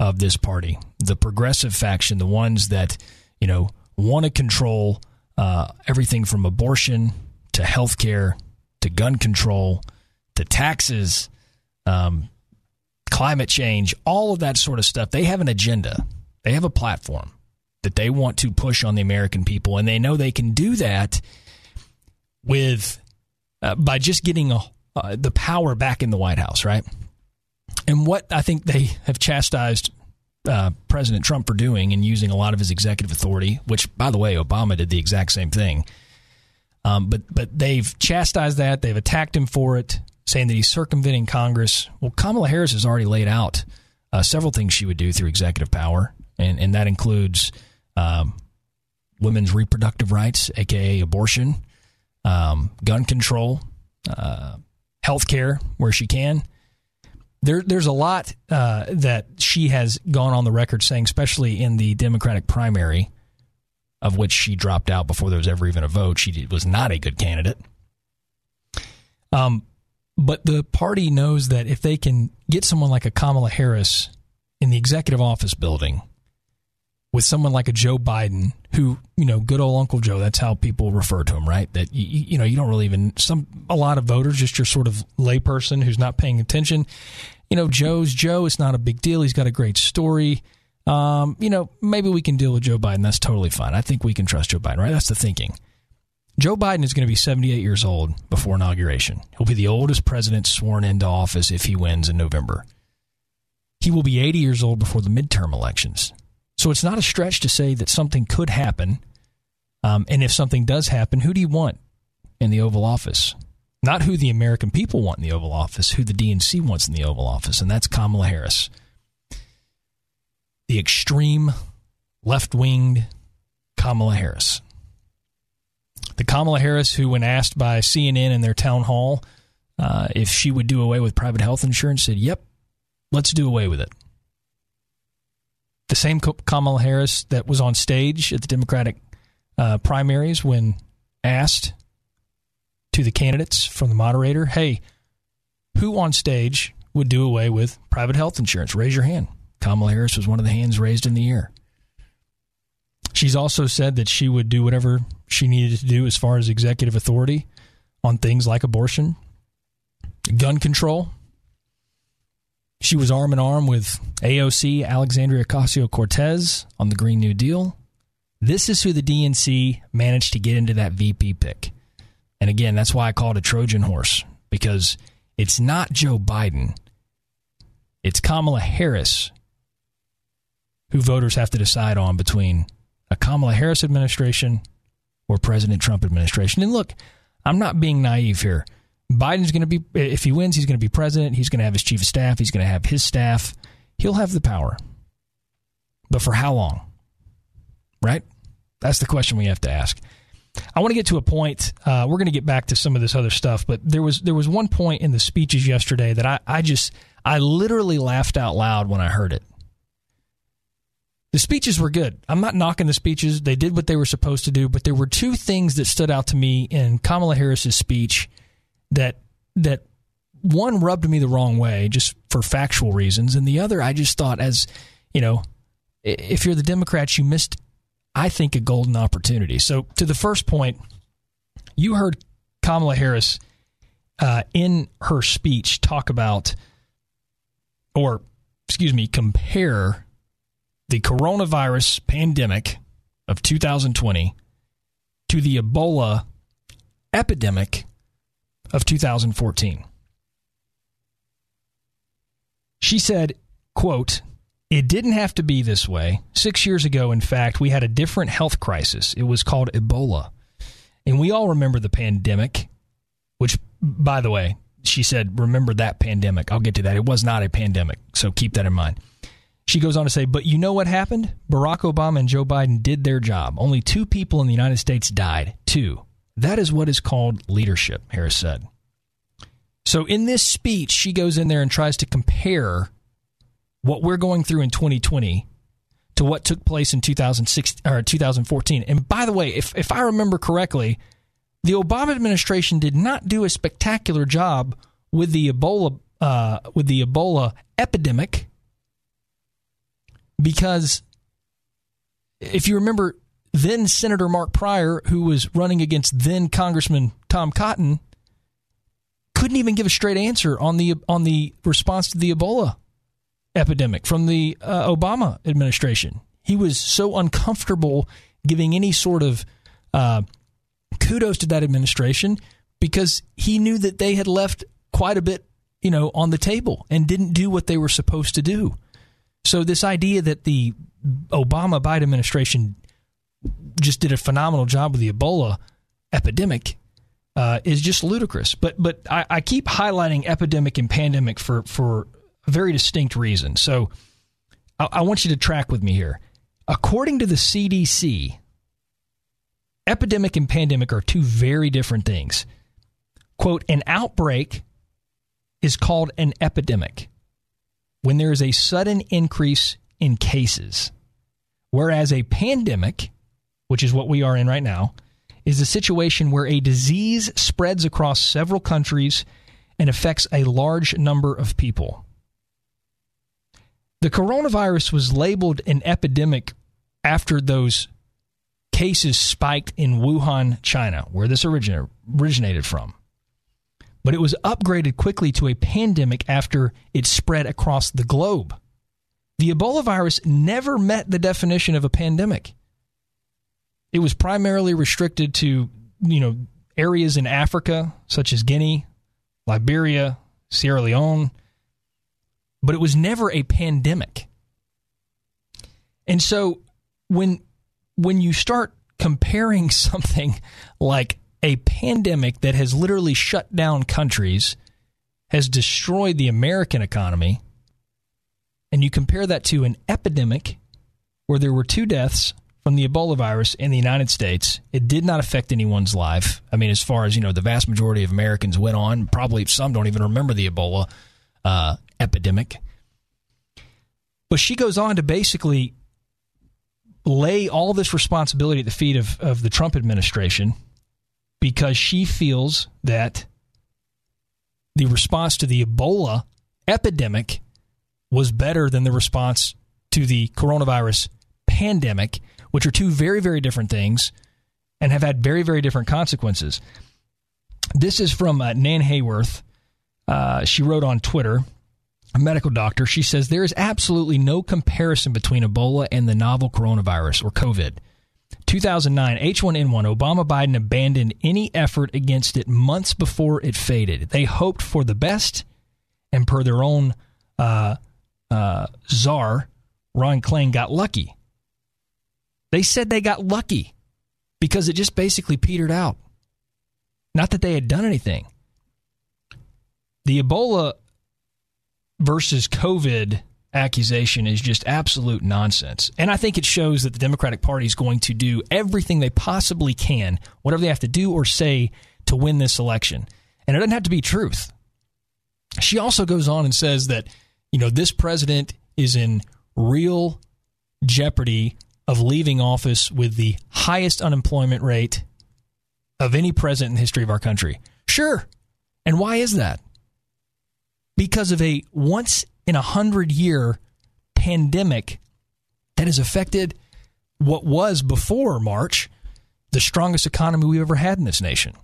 of this party, the progressive faction, the ones that, you know, want to control uh, everything from abortion to health care to gun control to taxes, um, climate change, all of that sort of stuff. They have an agenda, they have a platform that they want to push on the American people, and they know they can do that with uh, by just getting a, uh, the power back in the White House, right? And what I think they have chastised uh, President Trump for doing and using a lot of his executive authority, which, by the way, Obama did the exact same thing. Um, but but they've chastised that. They've attacked him for it, saying that he's circumventing Congress. Well, Kamala Harris has already laid out uh, several things she would do through executive power, and and that includes um, women's reproductive rights, aka abortion, um, gun control, uh, health care where she can there, there's a lot uh, that she has gone on the record saying, especially in the Democratic primary, of which she dropped out before there was ever even a vote. She was not a good candidate. Um, but the party knows that if they can get someone like a Kamala Harris in the executive office building with someone like a Joe Biden, who you know, good old Uncle Joe. That's how people refer to him, right? That you, you know, you don't really even some a lot of voters, just your sort of layperson who's not paying attention. You know, Joe's Joe. It's not a big deal. He's got a great story. Um, you know, maybe we can deal with Joe Biden. That's totally fine. I think we can trust Joe Biden, right? That's the thinking. Joe Biden is going to be 78 years old before inauguration. He'll be the oldest president sworn into office if he wins in November. He will be 80 years old before the midterm elections. So it's not a stretch to say that something could happen. Um, and if something does happen, who do you want in the Oval Office? Not who the American people want in the Oval Office, who the DNC wants in the Oval Office, and that's Kamala Harris. The extreme left winged Kamala Harris. The Kamala Harris who, when asked by CNN in their town hall uh, if she would do away with private health insurance, said, Yep, let's do away with it the same Kamala Harris that was on stage at the Democratic uh, primaries when asked to the candidates from the moderator, hey, who on stage would do away with private health insurance? Raise your hand. Kamala Harris was one of the hands raised in the air. She's also said that she would do whatever she needed to do as far as executive authority on things like abortion, gun control, she was arm in arm with AOC Alexandria Ocasio Cortez on the Green New Deal. This is who the DNC managed to get into that VP pick. And again, that's why I call it a Trojan horse, because it's not Joe Biden, it's Kamala Harris who voters have to decide on between a Kamala Harris administration or President Trump administration. And look, I'm not being naive here. Biden's going to be, if he wins, he's going to be president. He's going to have his chief of staff. He's going to have his staff. He'll have the power. But for how long? Right? That's the question we have to ask. I want to get to a point. Uh, we're going to get back to some of this other stuff, but there was there was one point in the speeches yesterday that I, I just I literally laughed out loud when I heard it. The speeches were good. I'm not knocking the speeches; they did what they were supposed to do. But there were two things that stood out to me in Kamala Harris's speech that that one rubbed me the wrong way just for factual reasons, and the other I just thought as you know, if you're the Democrats, you missed, I think, a golden opportunity. So to the first point, you heard Kamala Harris uh, in her speech talk about, or excuse me, compare the coronavirus pandemic of 2020 to the Ebola epidemic of 2014. She said, quote, it didn't have to be this way. Six years ago, in fact, we had a different health crisis. It was called Ebola. And we all remember the pandemic, which, by the way, she said, remember that pandemic. I'll get to that. It was not a pandemic. So keep that in mind. She goes on to say, but you know what happened? Barack Obama and Joe Biden did their job. Only two people in the United States died. Two. That is what is called leadership, Harris said. So in this speech, she goes in there and tries to compare what we're going through in 2020 to what took place in 2006 or 2014. And by the way, if if I remember correctly, the Obama administration did not do a spectacular job with the Ebola uh, with the Ebola epidemic because if you remember then Senator Mark Pryor, who was running against then Congressman Tom Cotton, couldn't even give a straight answer on the on the response to the Ebola epidemic from the uh, Obama administration. He was so uncomfortable giving any sort of uh, kudos to that administration because he knew that they had left quite a bit, you know, on the table and didn't do what they were supposed to do. So this idea that the Obama Biden administration just did a phenomenal job with the Ebola epidemic uh, is just ludicrous. But but I, I, keep highlighting epidemic and pandemic for for a very distinct reason. So I, I want you to track with me here. According to the CDC, epidemic and pandemic are two very different things. Quote: An outbreak is called an epidemic when there is a sudden increase in cases, whereas a pandemic, which is what we are in right now is a situation where a disease spreads across several countries and affects a large number of people. The coronavirus was labeled an epidemic after those cases spiked in Wuhan, China, where this originated from. But it was upgraded quickly to a pandemic after it spread across the globe. The Ebola virus never met the definition of a pandemic. It was primarily restricted to, you know, areas in Africa such as Guinea, Liberia, Sierra Leone, but it was never a pandemic. And so when when you start comparing something like a pandemic that has literally shut down countries, has destroyed the American economy, and you compare that to an epidemic where there were two deaths from the Ebola virus in the United States. It did not affect anyone's life. I mean, as far as, you know, the vast majority of Americans went on, probably some don't even remember the Ebola uh, epidemic. But she goes on to basically lay all this responsibility at the feet of, of the Trump administration because she feels that the response to the Ebola epidemic was better than the response to the coronavirus pandemic which are two very, very different things and have had very, very different consequences. This is from uh, Nan Hayworth. Uh, she wrote on Twitter, a medical doctor. She says there is absolutely no comparison between Ebola and the novel coronavirus or COVID. 2009 H1N1, Obama Biden abandoned any effort against it months before it faded. They hoped for the best, and per their own uh, uh, czar, Ron Klain got lucky. They said they got lucky because it just basically petered out. Not that they had done anything. The Ebola versus COVID accusation is just absolute nonsense. And I think it shows that the Democratic Party is going to do everything they possibly can, whatever they have to do or say to win this election. And it doesn't have to be truth. She also goes on and says that, you know, this president is in real jeopardy of leaving office with the highest unemployment rate of any president in the history of our country. Sure. And why is that? Because of a once in a hundred year pandemic that has affected what was before March the strongest economy we've ever had in this nation.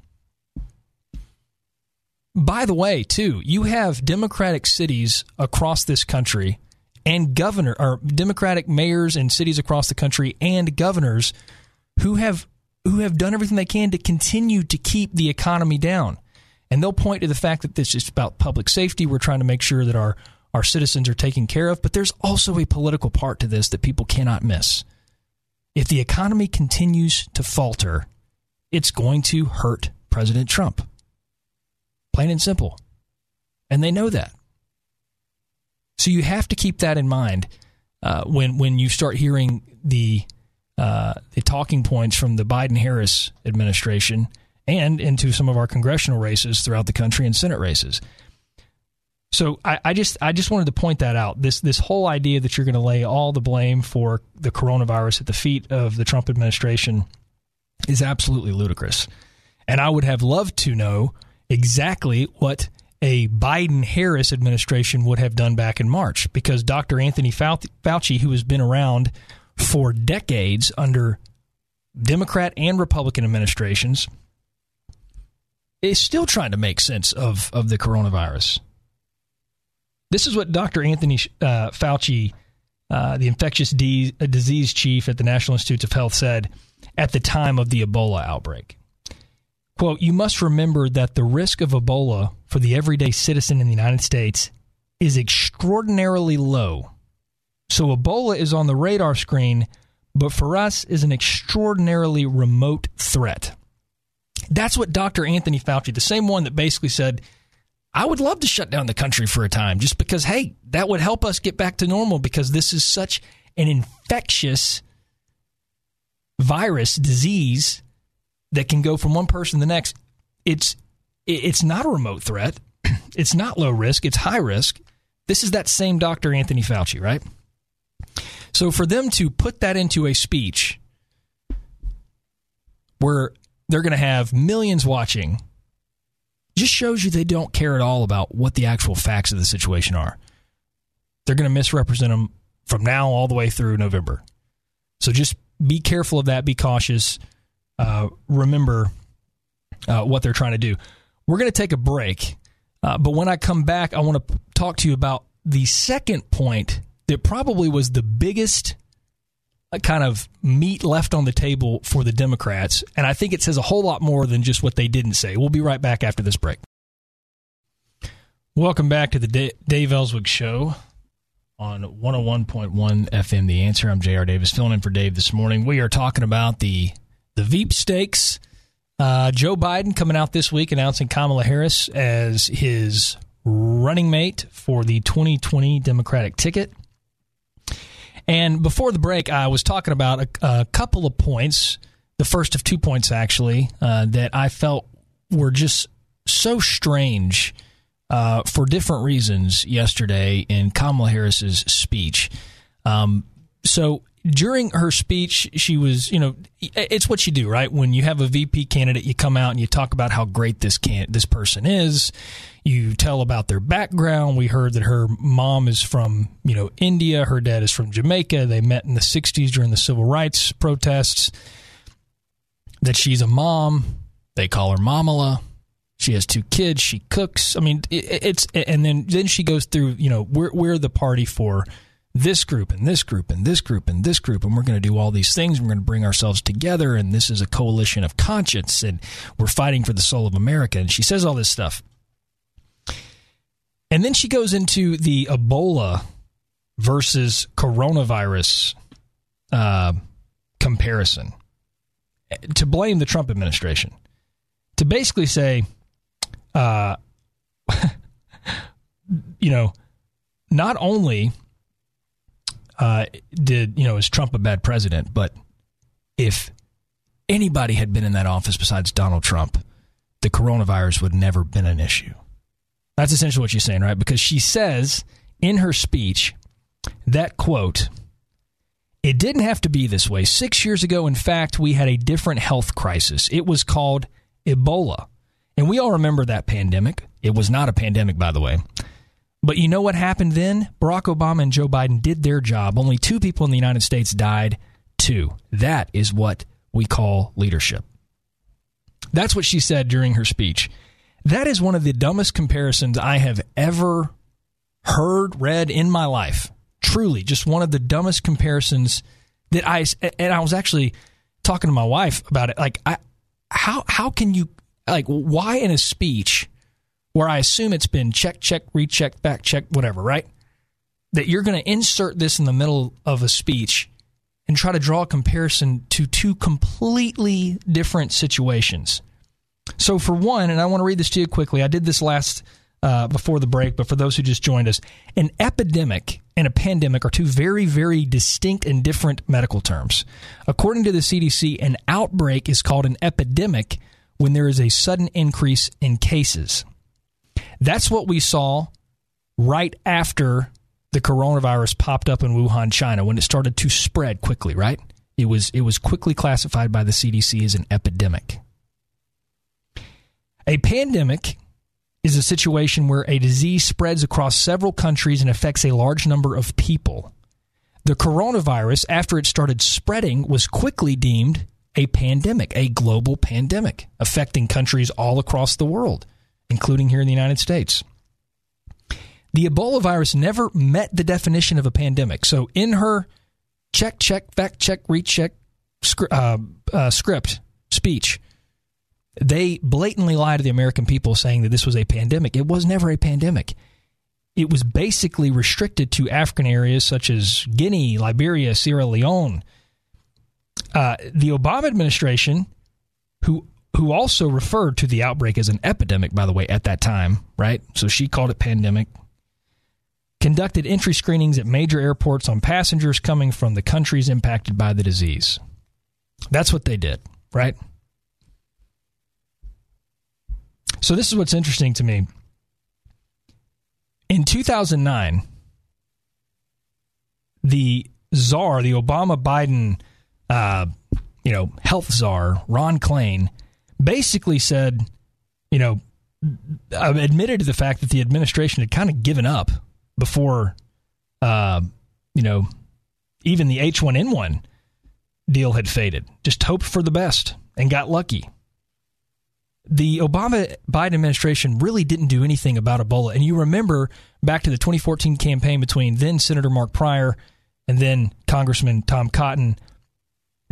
By the way, too, you have democratic cities across this country and governor or Democratic mayors in cities across the country and governors who have who have done everything they can to continue to keep the economy down. And they'll point to the fact that this is about public safety. We're trying to make sure that our our citizens are taken care of, but there's also a political part to this that people cannot miss. If the economy continues to falter, it's going to hurt President Trump. Plain and simple. And they know that. So you have to keep that in mind uh, when when you start hearing the uh, the talking points from the Biden Harris administration and into some of our congressional races throughout the country and Senate races. So I, I, just I just wanted to point that out. This this whole idea that you're going to lay all the blame for the coronavirus at the feet of the Trump administration is absolutely ludicrous. And I would have loved to know exactly what a Biden Harris administration would have done back in March because Dr. Anthony Fauci, who has been around for decades under Democrat and Republican administrations, is still trying to make sense of, of the coronavirus. This is what Dr. Anthony uh, Fauci, uh, the infectious disease chief at the National Institutes of Health, said at the time of the Ebola outbreak. Quote, you must remember that the risk of Ebola for the everyday citizen in the United States is extraordinarily low. So Ebola is on the radar screen, but for us is an extraordinarily remote threat. That's what Dr. Anthony Fauci, the same one that basically said, I would love to shut down the country for a time just because, hey, that would help us get back to normal because this is such an infectious virus disease that can go from one person to the next. It's it's not a remote threat. It's not low risk. It's high risk. This is that same Dr. Anthony Fauci, right? So for them to put that into a speech where they're going to have millions watching just shows you they don't care at all about what the actual facts of the situation are. They're going to misrepresent them from now all the way through November. So just be careful of that. Be cautious. Uh, remember uh, what they're trying to do. We're going to take a break, uh, but when I come back, I want to talk to you about the second point that probably was the biggest uh, kind of meat left on the table for the Democrats. And I think it says a whole lot more than just what they didn't say. We'll be right back after this break. Welcome back to the Dave Elswick Show on 101.1 FM. The answer. I'm J.R. Davis filling in for Dave this morning. We are talking about the the Veep stakes. Uh, Joe Biden coming out this week announcing Kamala Harris as his running mate for the 2020 Democratic ticket. And before the break, I was talking about a, a couple of points, the first of two points actually, uh, that I felt were just so strange uh, for different reasons yesterday in Kamala Harris's speech. Um, so during her speech, she was, you know, it's what you do, right? When you have a VP candidate, you come out and you talk about how great this can this person is. You tell about their background. We heard that her mom is from, you know, India. Her dad is from Jamaica. They met in the '60s during the civil rights protests. That she's a mom. They call her Momala. She has two kids. She cooks. I mean, it's and then then she goes through. You know, we're we're the party for this group and this group and this group and this group and we're going to do all these things. We're going to bring ourselves together and this is a coalition of conscience and we're fighting for the soul of america. And she says all this stuff. And then she goes into the ebola versus coronavirus uh, comparison to blame the trump administration to basically say uh, you know not only uh, did you know is Trump a bad president? But if anybody had been in that office besides Donald Trump, the coronavirus would never have been an issue. That's essentially what she's saying, right? Because she says in her speech that quote, it didn't have to be this way. Six years ago, in fact, we had a different health crisis. It was called Ebola. And we all remember that pandemic. It was not a pandemic, by the way. But you know what happened then? Barack Obama and Joe Biden did their job. Only two people in the United States died. Two. That is what we call leadership. That's what she said during her speech. That is one of the dumbest comparisons I have ever heard, read in my life. Truly, just one of the dumbest comparisons that I and I was actually talking to my wife about it. Like, I how how can you like why in a speech where I assume it's been check check recheck back check whatever right that you're going to insert this in the middle of a speech and try to draw a comparison to two completely different situations. So, for one, and I want to read this to you quickly, I did this last uh, before the break, but for those who just joined us, an epidemic and a pandemic are two very, very distinct and different medical terms. According to the CDC, an outbreak is called an epidemic when there is a sudden increase in cases. That's what we saw right after the coronavirus popped up in Wuhan, China, when it started to spread quickly, right? It was it was quickly classified by the CDC as an epidemic. A pandemic is a situation where a disease spreads across several countries and affects a large number of people. The coronavirus, after it started spreading, was quickly deemed a pandemic, a global pandemic, affecting countries all across the world, including here in the United States. The Ebola virus never met the definition of a pandemic. So, in her check, check, fact check, recheck uh, uh, script speech, they blatantly lied to the American people saying that this was a pandemic. It was never a pandemic. It was basically restricted to African areas such as Guinea, Liberia, Sierra Leone. Uh, the Obama administration, who who also referred to the outbreak as an epidemic, by the way, at that time, right? So she called it pandemic conducted entry screenings at major airports on passengers coming from the countries impacted by the disease. That's what they did, right? So, this is what's interesting to me. In 2009, the czar, the Obama Biden, uh, you know, health czar, Ron Klain, basically said, you know, admitted to the fact that the administration had kind of given up before, uh, you know, even the H1N1 deal had faded. Just hoped for the best and got lucky. The Obama Biden administration really didn't do anything about Ebola. And you remember back to the 2014 campaign between then Senator Mark Pryor and then Congressman Tom Cotton.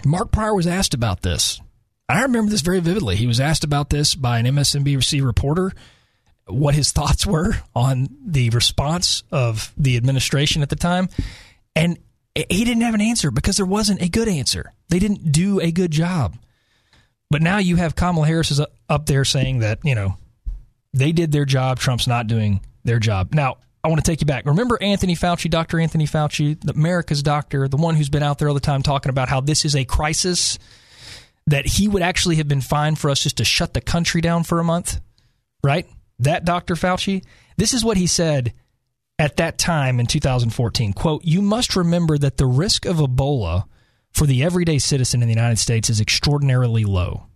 Mark Pryor was asked about this. I remember this very vividly. He was asked about this by an MSNBC reporter what his thoughts were on the response of the administration at the time. And he didn't have an answer because there wasn't a good answer. They didn't do a good job. But now you have Kamala Harris is up there saying that, you know, they did their job, Trump's not doing their job. Now, I want to take you back. Remember Anthony Fauci, Dr. Anthony Fauci, America's doctor, the one who's been out there all the time talking about how this is a crisis, that he would actually have been fine for us just to shut the country down for a month, right? that Dr. Fauci, this is what he said at that time in 2014. Quote, you must remember that the risk of Ebola for the everyday citizen in the United States is extraordinarily low.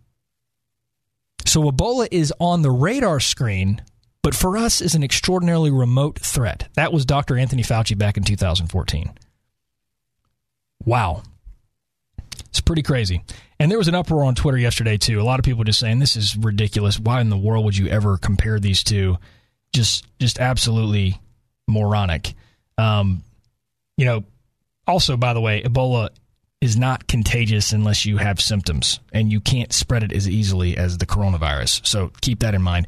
So Ebola is on the radar screen, but for us is an extraordinarily remote threat. That was Dr. Anthony Fauci back in 2014. Wow. It's pretty crazy. And there was an uproar on Twitter yesterday too. A lot of people just saying this is ridiculous. Why in the world would you ever compare these two? Just just absolutely moronic. Um, you know, also by the way, Ebola is not contagious unless you have symptoms and you can't spread it as easily as the coronavirus. So keep that in mind.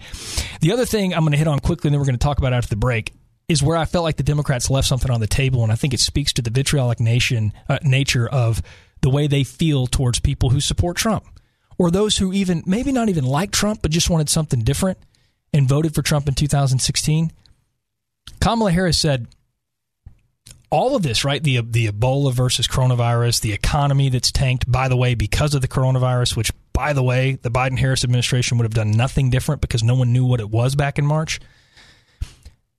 The other thing I'm going to hit on quickly and then we're going to talk about after the break is where I felt like the Democrats left something on the table and I think it speaks to the vitriolic nation uh, nature of the way they feel towards people who support Trump or those who even maybe not even like Trump but just wanted something different and voted for Trump in 2016. Kamala Harris said all of this, right? The the Ebola versus coronavirus, the economy that's tanked by the way because of the coronavirus, which by the way, the Biden Harris administration would have done nothing different because no one knew what it was back in March.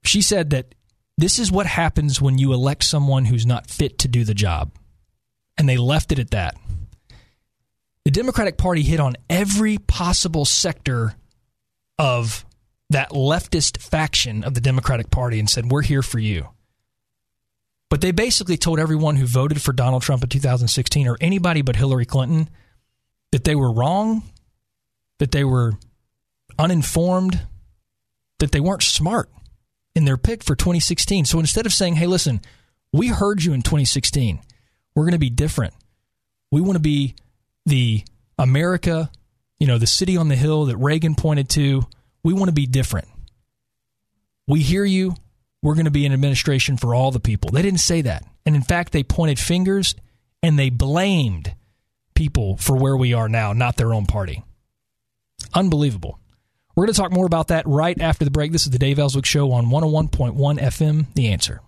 She said that this is what happens when you elect someone who's not fit to do the job and they left it at that. The Democratic Party hit on every possible sector of that leftist faction of the Democratic Party and said, We're here for you. But they basically told everyone who voted for Donald Trump in 2016 or anybody but Hillary Clinton that they were wrong, that they were uninformed, that they weren't smart in their pick for 2016. So instead of saying, hey, listen, We heard you in 2016. We're going to be different. We want to be the America, you know, the city on the hill that Reagan pointed to. We want to be different. We hear you. We're going to be an administration for all the people. They didn't say that. And in fact, they pointed fingers and they blamed people for where we are now, not their own party. Unbelievable. We're going to talk more about that right after the break. This is the Dave Elswick Show on 101.1 FM, The Answer.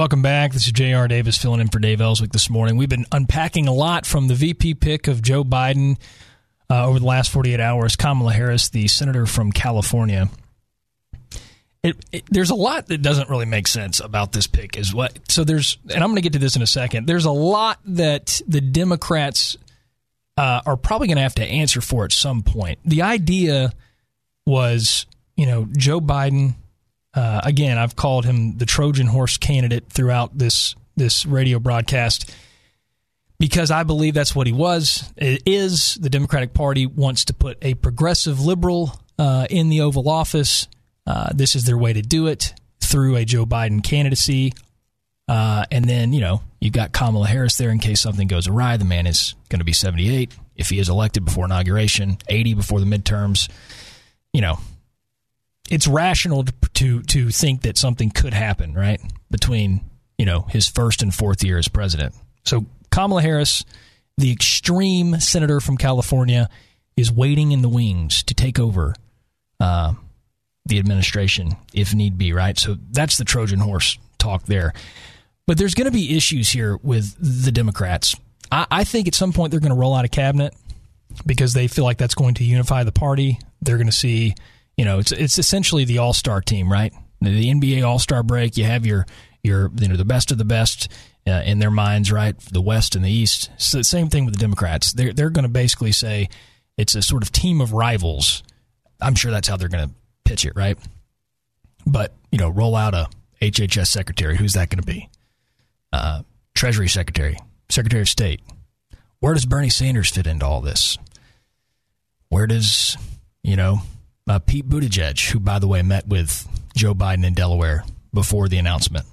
Welcome back. This is J.R. Davis filling in for Dave Elswick this morning. We've been unpacking a lot from the VP pick of Joe Biden uh, over the last 48 hours. Kamala Harris, the senator from California. It, it, there's a lot that doesn't really make sense about this pick. Is what so there's, and I'm going to get to this in a second. There's a lot that the Democrats uh, are probably going to have to answer for at some point. The idea was, you know, Joe Biden uh, again, I've called him the Trojan horse candidate throughout this this radio broadcast because I believe that's what he was. It is the Democratic Party wants to put a progressive liberal uh, in the Oval Office. Uh, this is their way to do it through a Joe Biden candidacy. Uh, and then, you know, you've got Kamala Harris there in case something goes awry. The man is going to be 78 if he is elected before inauguration, 80 before the midterms. You know, it's rational to, to to think that something could happen, right? Between you know his first and fourth year as president. So Kamala Harris, the extreme senator from California, is waiting in the wings to take over uh, the administration if need be, right? So that's the Trojan horse talk there. But there's going to be issues here with the Democrats. I, I think at some point they're going to roll out a cabinet because they feel like that's going to unify the party. They're going to see you know, it's it's essentially the All Star team, right? The NBA All Star break. You have your your you know the best of the best uh, in their minds, right? The West and the East. So the same thing with the Democrats. They're they're going to basically say it's a sort of team of rivals. I'm sure that's how they're going to pitch it, right? But you know, roll out a HHS secretary. Who's that going to be? Uh, Treasury secretary, Secretary of State. Where does Bernie Sanders fit into all this? Where does you know uh, Pete Buttigieg, who, by the way, met with Joe Biden in Delaware before the announcement.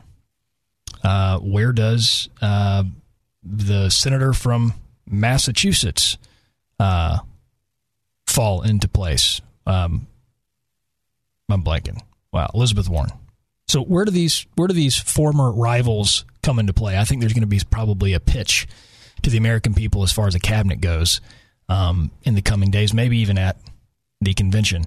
Uh, where does uh, the senator from Massachusetts uh, fall into place? Um, I'm blanking. Wow, Elizabeth Warren. So where do these where do these former rivals come into play? I think there's going to be probably a pitch to the American people as far as the cabinet goes um, in the coming days, maybe even at the convention.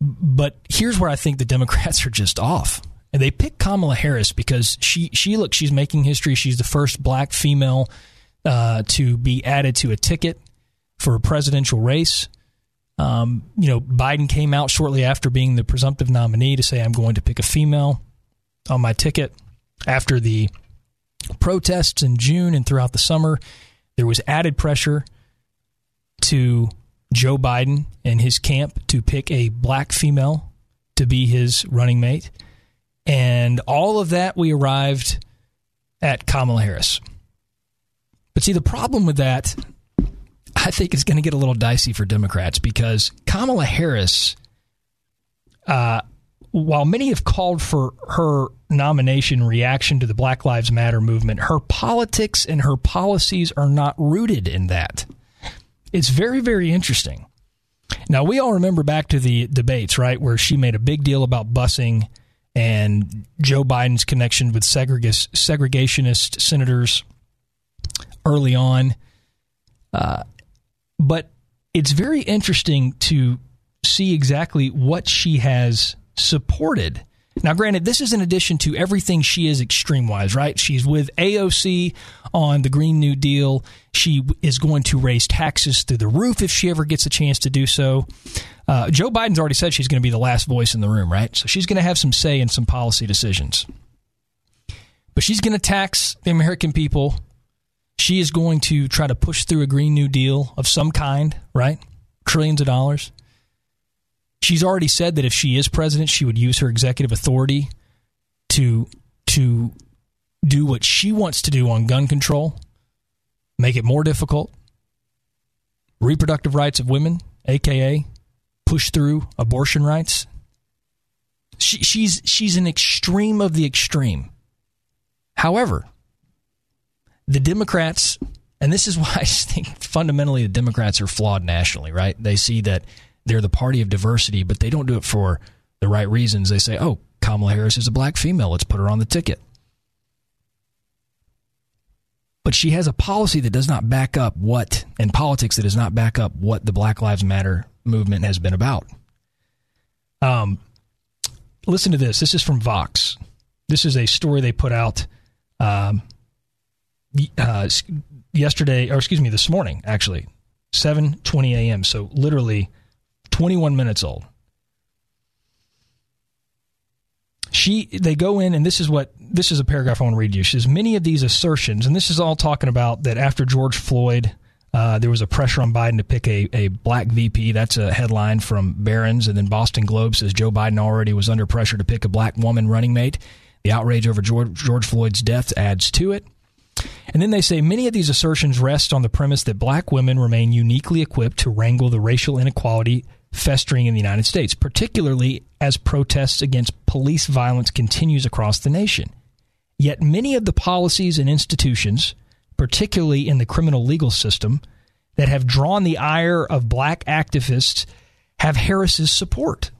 But here's where I think the Democrats are just off. And they picked Kamala Harris because she she looks she's making history. She's the first black female uh, to be added to a ticket for a presidential race. Um, you know, Biden came out shortly after being the presumptive nominee to say, "I'm going to pick a female on my ticket." After the protests in June and throughout the summer, there was added pressure to Joe Biden and his camp to pick a black female to be his running mate. And all of that, we arrived at Kamala Harris. But see, the problem with that, I think, is going to get a little dicey for Democrats because Kamala Harris, uh, while many have called for her nomination reaction to the Black Lives Matter movement, her politics and her policies are not rooted in that. It's very, very interesting. Now, we all remember back to the debates, right, where she made a big deal about busing and Joe Biden's connection with segregationist senators early on. Uh, but it's very interesting to see exactly what she has supported now, granted, this is in addition to everything she is extreme wise, right? She's with AOC on the Green New Deal. She is going to raise taxes through the roof if she ever gets a chance to do so. Uh, Joe Biden's already said she's going to be the last voice in the room, right? So she's going to have some say in some policy decisions. But she's going to tax the American people. She is going to try to push through a Green New Deal of some kind, right? Trillions of dollars. She's already said that if she is president, she would use her executive authority to to do what she wants to do on gun control, make it more difficult, reproductive rights of women, aka push through abortion rights. She, she's she's an extreme of the extreme. However, the Democrats, and this is why I think fundamentally the Democrats are flawed nationally, right? They see that they're the party of diversity, but they don't do it for the right reasons. They say, oh, Kamala Harris is a black female. Let's put her on the ticket. But she has a policy that does not back up what, and politics that does not back up what the Black Lives Matter movement has been about. Um, listen to this. This is from Vox. This is a story they put out um, uh, yesterday, or excuse me, this morning, actually, 7:20 a.m. So literally 21 minutes old. She they go in and this is what this is a paragraph I want to read you. She says many of these assertions, and this is all talking about that after George Floyd, uh, there was a pressure on Biden to pick a, a black VP. That's a headline from Barron's, and then Boston Globe says Joe Biden already was under pressure to pick a black woman running mate. The outrage over George, George Floyd's death adds to it. And then they say many of these assertions rest on the premise that black women remain uniquely equipped to wrangle the racial inequality festering in the United States, particularly as protests against police violence continues across the nation. Yet many of the policies and institutions, particularly in the criminal legal system, that have drawn the ire of black activists have Harris's support.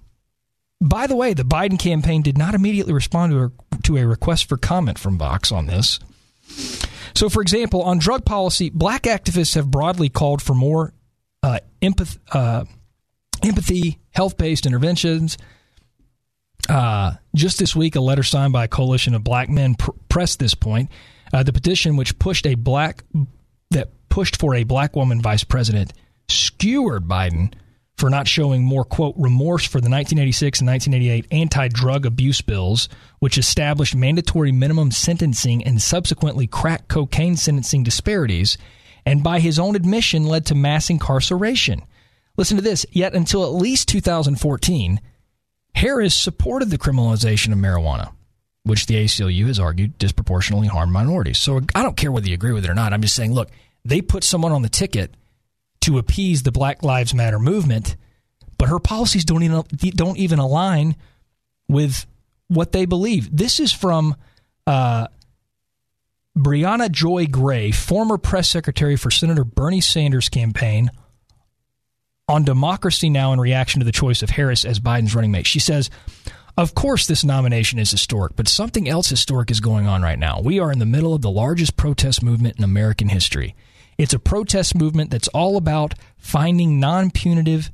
By the way, the Biden campaign did not immediately respond to a, to a request for comment from Vox on this. So, for example, on drug policy, black activists have broadly called for more uh, uh, empathy, health based interventions. Uh, just this week, a letter signed by a coalition of black men pr- pressed this point. Uh, the petition, which pushed a black that pushed for a black woman vice president, skewered Biden for not showing more quote remorse for the 1986 and 1988 anti-drug abuse bills, which established mandatory minimum sentencing and subsequently crack cocaine sentencing disparities, and by his own admission led to mass incarceration. Listen to this. Yet until at least 2014, Harris supported the criminalization of marijuana, which the ACLU has argued disproportionately harmed minorities. So I don't care whether you agree with it or not. I'm just saying, look, they put someone on the ticket to appease the Black Lives Matter movement, but her policies don't even don't even align with what they believe. This is from uh, Briahna Joy Gray, former press secretary for Senator Bernie Sanders' campaign on Democracy Now! in reaction to the choice of Harris as Biden's running mate. She says, Of course, this nomination is historic, but something else historic is going on right now. We are in the middle of the largest protest movement in American history. It's a protest movement that's all about finding non punitive,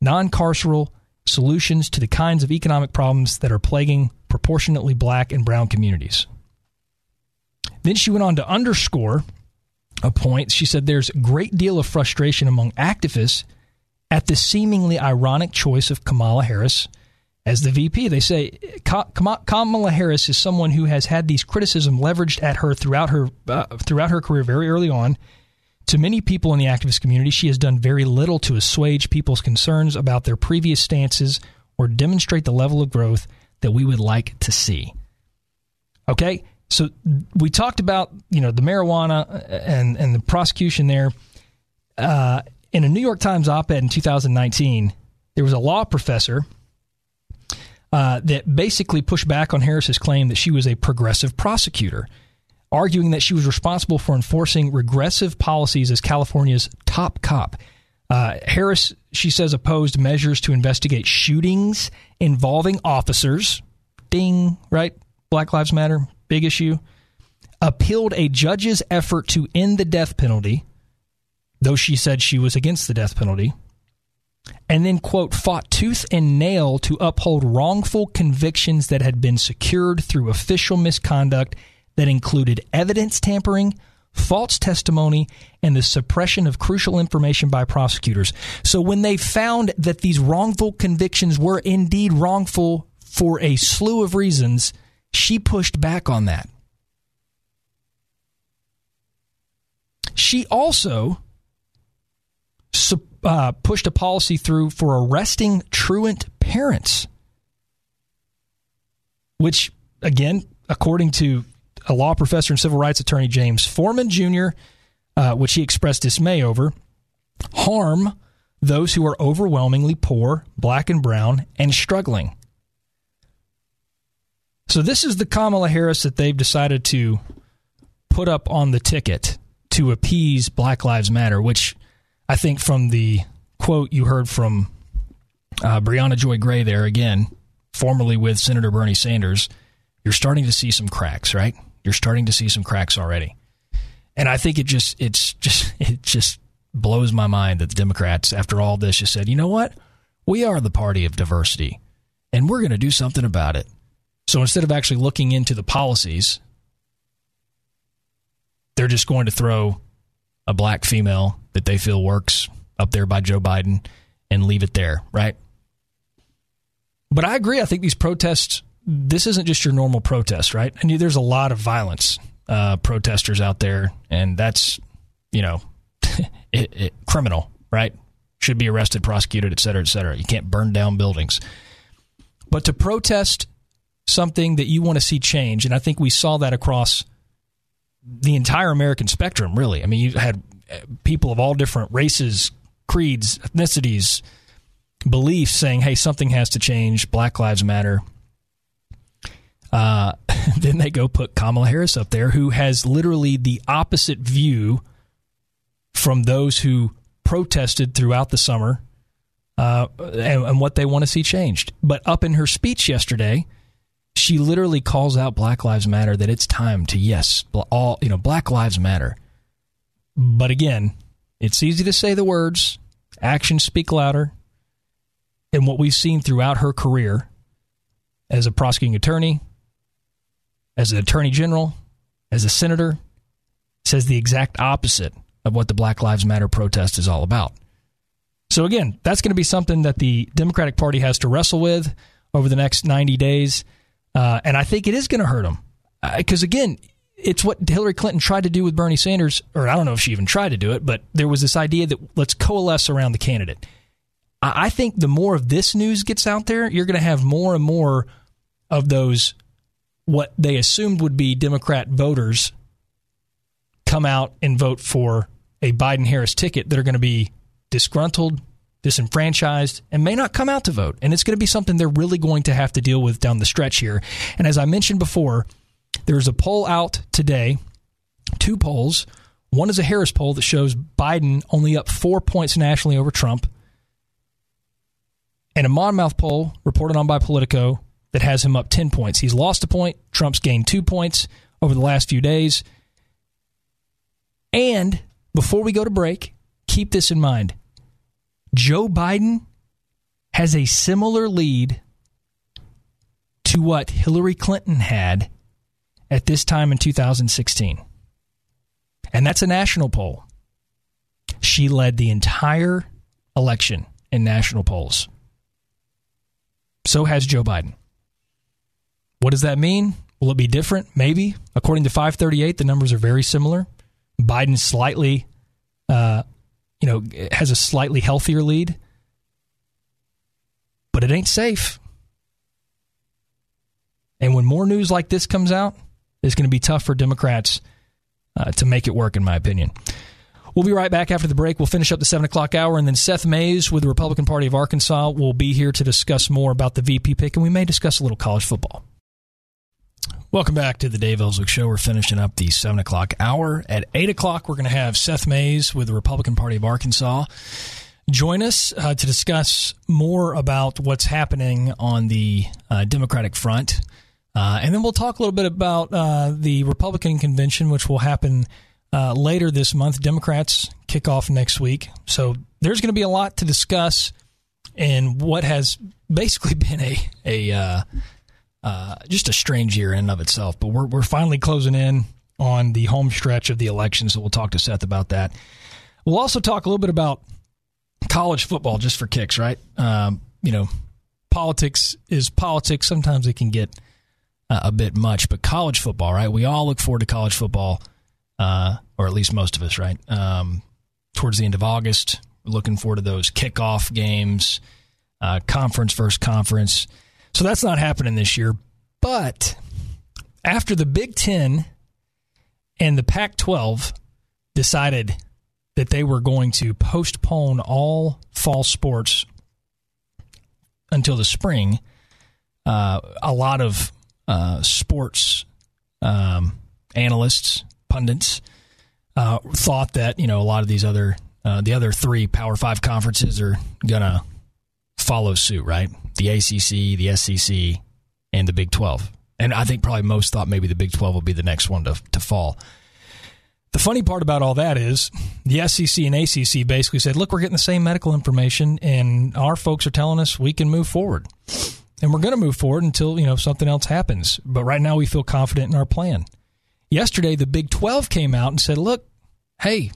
non carceral solutions to the kinds of economic problems that are plaguing proportionately black and brown communities. Then she went on to underscore a point. She said there's a great deal of frustration among activists at the seemingly ironic choice of Kamala Harris as the VP. They say Kamala Harris is someone who has had these criticism leveraged at her throughout her uh, throughout her career very early on. To many people in the activist community, she has done very little to assuage people's concerns about their previous stances or demonstrate the level of growth that we would like to see. Okay, so we talked about you know the marijuana uh, and and the prosecution there. Uh, in a New York Times op ed in 2019, there was a law professor uh, that basically pushed back on Harris's claim that she was a progressive prosecutor, arguing that she was responsible for enforcing regressive policies as California's top cop. Uh, Harris, she says, opposed measures to investigate shootings involving officers. Ding, right? Black Lives Matter, big issue. Appealed a judge's effort to end the death penalty though she said she was against the death penalty. And then, quote, fought tooth and nail to uphold wrongful convictions that had been secured through official misconduct that included evidence tampering, false testimony, and the suppression of crucial information by prosecutors. So when they found that these wrongful convictions were indeed wrongful for a slew of reasons, she pushed back on that. She also uh, pushed a policy through for arresting truant parents, which, again, according to a law professor and civil rights attorney James Forman Jr., uh, which he expressed dismay over, harm those who are overwhelmingly poor, black and brown, and struggling. So this is the Kamala Harris that they've decided to put up on the ticket to appease Black Lives Matter, which I think from the quote you heard from uh, Briahna Joy Gray there again, formerly with Senator Bernie Sanders, you're starting to see some cracks, right? You're starting to see some cracks already. And I think it just it's just it just blows my mind that the Democrats, after all this, just said, you know what? We are the party of diversity, and we're going to do something about it. So instead of actually looking into the policies, they're just going to throw a black female that they feel works up there by Joe Biden and leave it there, right? But I agree. I think these protests, this isn't just your normal protest, right? And there's a lot of violence uh, protesters out there, and that's, you know, it, it, criminal, right? Should be arrested, prosecuted, et cetera, et cetera. You can't burn down buildings. But to protest something that you want to see change. And I think we saw that across the entire American spectrum, really. I mean, you had people of all different races, creeds, ethnicities, beliefs saying, hey, something has to change. Black Lives Matter. Uh, then they go put Kamala Harris up there, who has literally the opposite view from those who protested throughout the summer uh, and, and what they want to see changed. But up in her speech yesterday, she literally calls out Black Lives Matter that it's time to yes, all you know, Black Lives Matter. But again, it's easy to say the words, actions speak louder. And what we've seen throughout her career as a prosecuting attorney, as an attorney general, as a senator, says the exact opposite of what the Black Lives Matter protest is all about. So again, that's going to be something that the Democratic Party has to wrestle with over the next 90 days. Uh, and I think it is going to hurt them. Because uh, again, it's what Hillary Clinton tried to do with Bernie Sanders, or I don't know if she even tried to do it, but there was this idea that let's coalesce around the candidate. I, think the more of this news gets out there, you're going to have more and more of those, what they assumed would be Democrat voters, come out and vote for a Biden Harris ticket that are going to be disgruntled, disenfranchised, and may not come out to vote. And it's going to be something they're really going to have to deal with down the stretch here. And as I mentioned before, there's a poll out today, two polls. One is a Harris poll that shows Biden only up four points nationally over Trump, and a Monmouth poll reported on by Politico that has him up 10 points. He's lost a point, Trump's gained two points over the last few days. And before we go to break, keep this in mind Joe Biden has a similar lead to what Hillary Clinton had at this time in 2016. And that's a national poll. She led the entire election in national polls. So has Joe Biden. What does that mean? Will it be different? Maybe. According to 538, the numbers are very similar. Biden slightly uh, you know, has a slightly healthier lead, but it ain't safe. And when more news like this comes out, it's going to be tough for Democrats uh, to make it work, in my opinion. We'll be right back after the break. We'll finish up the 7 o'clock hour, and then Seth Mays with the Republican Party of Arkansas will be here to discuss more about the VP pick, and we may discuss a little college football. Welcome back to the Dave Elswick Show. We're finishing up the 7 o'clock hour. At 8 o'clock, we're going to have Seth Mays with the Republican Party of Arkansas join us uh, to discuss more about what's happening on the uh, Democratic front. Uh, and then we'll talk a little bit about uh, the Republican convention, which will happen uh, later this month. Democrats kick off next week. So there's going to be a lot to discuss in what has basically been a, a uh, uh, just a strange year in and of itself. But we're we're finally closing in on the home stretch of the election, so we'll talk to Seth about that. We'll also talk a little bit about college football, just for kicks, right? Um, you know, politics is politics. Sometimes it can get uh, a bit much, but college football, right? We all look forward to college football, uh, or at least most of us, right? Um, towards the end of August, looking forward to those kickoff games, uh, conference versus conference. So that's not happening this year. But after the Big Ten and the Pac 12 decided that they were going to postpone all fall sports until the spring, uh, a lot of uh, sports um, analysts, pundits, uh, thought that you know a lot of these other uh, the other three Power Five conferences are gonna follow suit, right? The ACC, the SEC, and the Big Twelve. And I think probably most thought maybe the Big Twelve will be the next one to to fall. The funny part about all that is the SEC and ACC basically said, look, we're getting the same medical information, and our folks are telling us we can move forward. And we're going to move forward until, you know, something else happens. But right now we feel confident in our plan. Yesterday, the Big 12 came out and said, look, hey,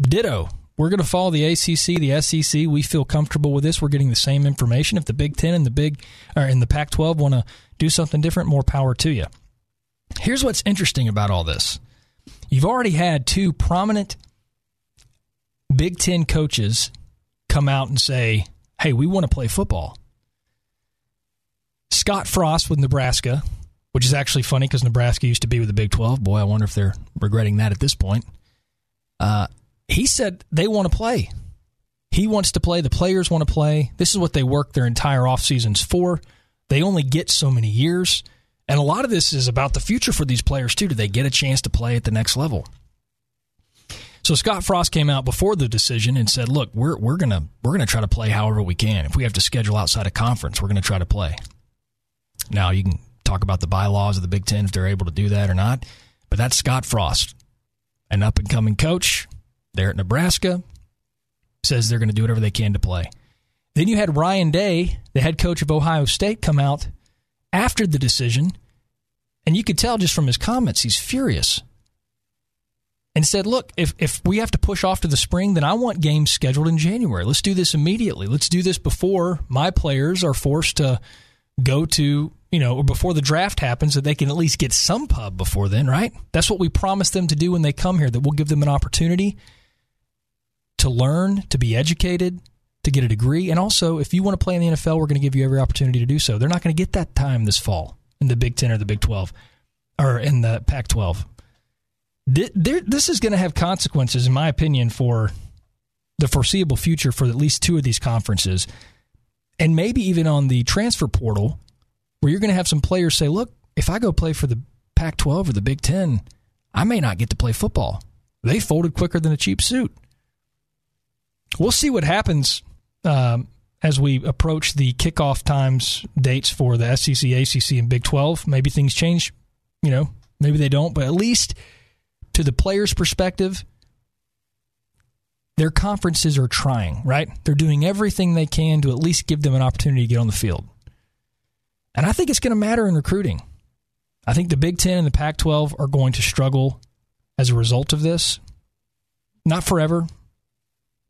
ditto. We're going to follow the ACC, the SEC. We feel comfortable with this. We're getting the same information. If the Big 10 and the Big or in the Pac 12 want to do something different, more power to you. Here's what's interesting about all this You've already had two prominent Big Ten coaches come out and say, hey, we want to play football. Scott Frost with Nebraska, which is actually funny because Nebraska used to be with the Big 12. Boy, I wonder if they're regretting that at this point. Uh, he said they want to play. He wants to play. The players want to play. This is what they work their entire off seasons for. They only get so many years. And a lot of this is about the future for these players too. Do they get a chance to play at the next level? So Scott Frost came out before the decision and said, "Look, we're we're gonna we're gonna try to play however we can. If we have to schedule outside a conference, we're gonna try to play." Now you can talk about the bylaws of the Big Ten if they're able to do that or not, but that's Scott Frost, an up and coming coach there at Nebraska, says they're going to do whatever they can to play. Then you had Ryan Day, the head coach of Ohio State, come out after the decision, and you could tell just from his comments, he's furious. And said, Look, if, if we have to push off to the spring, then I want games scheduled in January. Let's do this immediately. Let's do this before my players are forced to go to, you know, or before the draft happens, that they can at least get some pub before then, right? That's what we promise them to do when they come here, that we'll give them an opportunity to learn, to be educated, to get a degree. And also, if you want to play in the NFL, we're going to give you every opportunity to do so. They're not going to get that time this fall in the Big Ten or the Big 12 or in the Pac 12. This is going to have consequences, in my opinion, for the foreseeable future for at least two of these conferences. And maybe even on the transfer portal, where you're going to have some players say, look, if I go play for the Pac 12 or the Big 10, I may not get to play football. They folded quicker than a cheap suit. We'll see what happens um, as we approach the kickoff times dates for the SEC, ACC, and Big 12. Maybe things change, you know, maybe they don't, but at least to the players' perspective, their conferences are trying, right? They're doing everything they can to at least give them an opportunity to get on the field. And I think it's going to matter in recruiting. I think the Big Ten and the Pac 12 are going to struggle as a result of this. Not forever,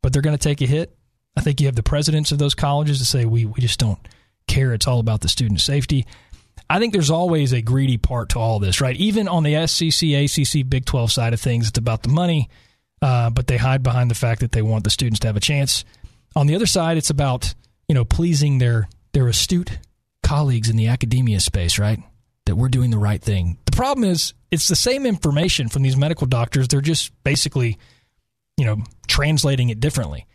but they're going to take a hit. I think you have the presidents of those colleges to say we we just don't care. It's all about the student safety. I think there's always a greedy part to all this, right? Even on the SEC, ACC, Big 12 side of things, it's about the money, uh, but they hide behind the fact that they want the students to have a chance. On the other side, it's about you know pleasing their their astute colleagues in the academia space, right? That we're doing the right thing. The problem is it's the same information from these medical doctors. They're just basically, you know, translating it differently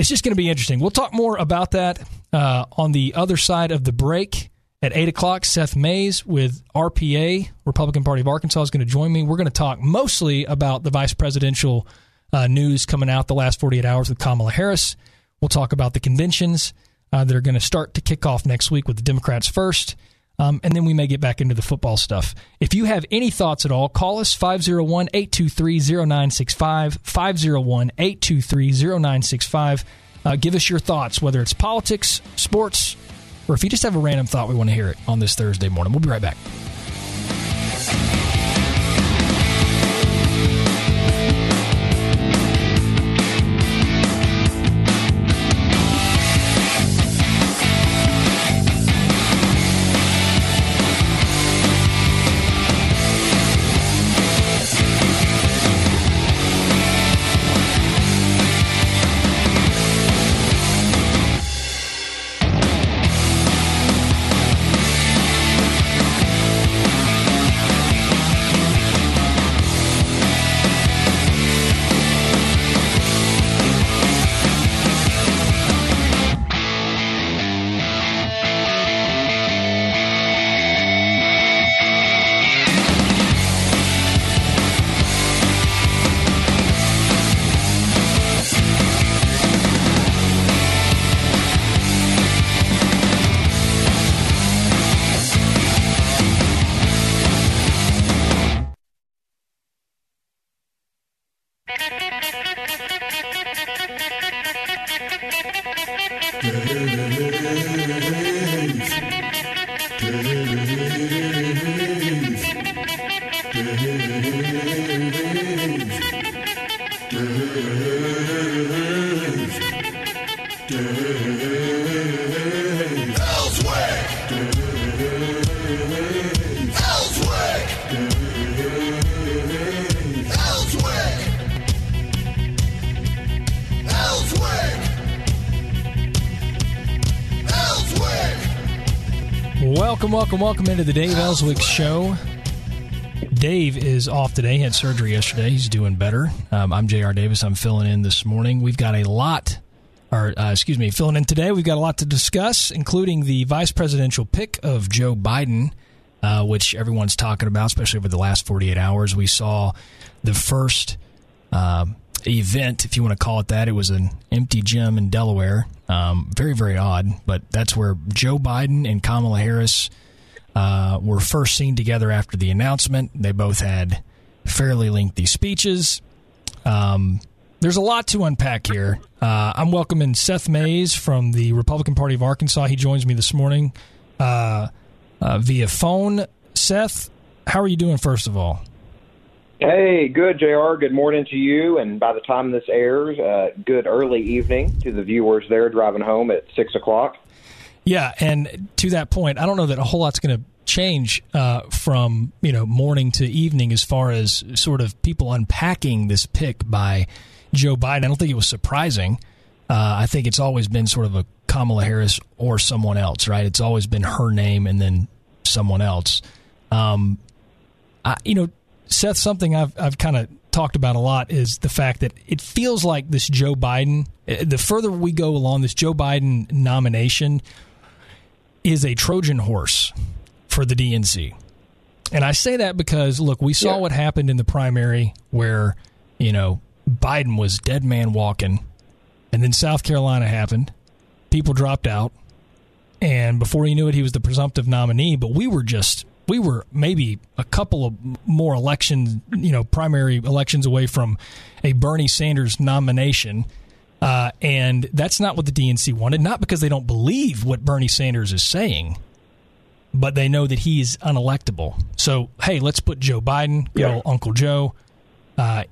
it's just going to be interesting. We'll talk more about that uh, on the other side of the break. At 8 o'clock, Seth Mays with RPA, Republican Party of Arkansas, is going to join me. We're going to talk mostly about the vice presidential uh, news coming out the last 48 hours with Kamala Harris. We'll talk about the conventions uh, that are going to start to kick off next week with the Democrats first. Um, and then we may get back into the football stuff. If you have any thoughts at all, call us 501 823 0965. 501 823 0965. Uh, give us your thoughts, whether it's politics, sports, or if you just have a random thought, we want to hear it on this Thursday morning. We'll be right back. Welcome, welcome, welcome into the Dave Elswick Show. Dave is off today. Had surgery yesterday. He's doing better. Um, I'm J.R. Davis. I'm filling in this morning. We've got a lot, or uh, excuse me, filling in today. We've got a lot to discuss, including the vice presidential pick of Joe Biden, uh, which everyone's talking about, especially over the last 48 hours. We saw the first um, event, if you want to call it that. It was an empty gym in Delaware. Um, very, very odd, but that's where Joe Biden and Kamala Harris uh, were first seen together after the announcement. They both had fairly lengthy speeches. Um, there's a lot to unpack here. Uh, I'm welcoming Seth Mays from the Republican Party of Arkansas. He joins me this morning uh, uh via phone. Seth, how are you doing, first of all? Hey, good, JR. Good morning to you. And by the time this airs, uh, good early evening to the viewers there driving home at 6 o'clock. Yeah, and to that point, I don't know that a whole lot's going to change uh, from you know morning to evening as far as sort of people unpacking this pick by Joe Biden. I don't think it was surprising. Uh, I think it's always been sort of a Kamala Harris or someone else, right? It's always been her name and then someone else. Um, I, you know, Seth, something I've I've kind of talked about a lot is the fact that it feels like this Joe Biden. Eh, the further we go along, this Joe Biden nomination is a Trojan horse for the DNC. And I say that because look, we saw yeah. what happened in the primary where, you know, Biden was dead man walking and then South Carolina happened. People dropped out and before you knew it he was the presumptive nominee, but we were just we were maybe a couple of more elections, you know, primary elections away from a Bernie Sanders nomination. Uh, and that's not what the DNC wanted, not because they don't believe what Bernie Sanders is saying, but they know that he's unelectable. So, hey, let's put Joe Biden, good yeah. Uncle Joe. Uh,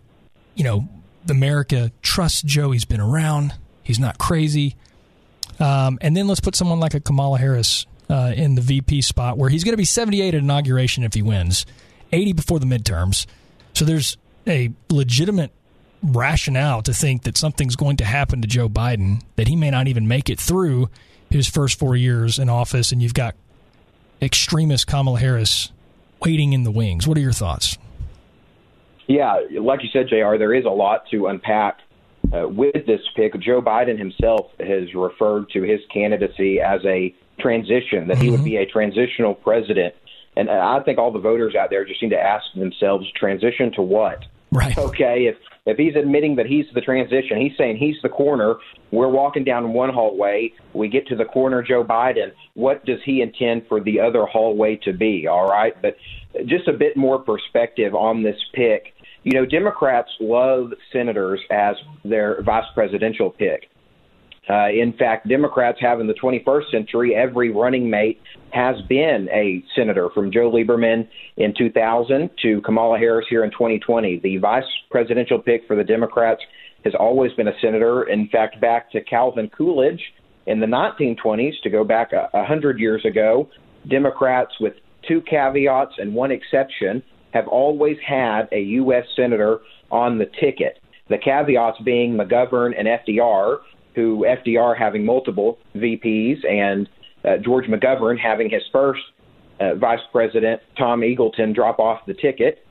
you know, America trusts Joe. He's been around. He's not crazy. Um, and then let's put someone like a Kamala Harris uh, in the VP spot, where he's going to be 78 at inauguration if he wins, 80 before the midterms. So there's a legitimate rationale to think that something's going to happen to Joe Biden, that he may not even make it through his first four years in office, and you've got extremist Kamala Harris waiting in the wings. What are your thoughts? Yeah, like you said, JR, there is a lot to unpack uh, with this pick. Joe Biden himself has referred to his candidacy as a transition, that mm-hmm. he would be a transitional president. And I think all the voters out there just need to ask themselves, transition to what? Right. Okay, if if he's admitting that he's the transition, he's saying he's the corner. We're walking down one hallway. We get to the corner, Joe Biden. What does he intend for the other hallway to be? All right, but just a bit more perspective on this pick. You know, Democrats love senators as their vice presidential pick. Uh, in fact, Democrats have in the 21st century, every running mate has been a senator from Joe Lieberman in 2000 to Kamala Harris here in 2020. The vice presidential pick for the Democrats has always been a senator. In fact, back to Calvin Coolidge in the 1920s, to go back a 100 years ago, Democrats, with two caveats and one exception, have always had a U.S. senator on the ticket. The caveats being McGovern and FDR, who FDR having multiple VPs and uh, George McGovern having his first uh, vice president, Tom Eagleton, drop off the ticket.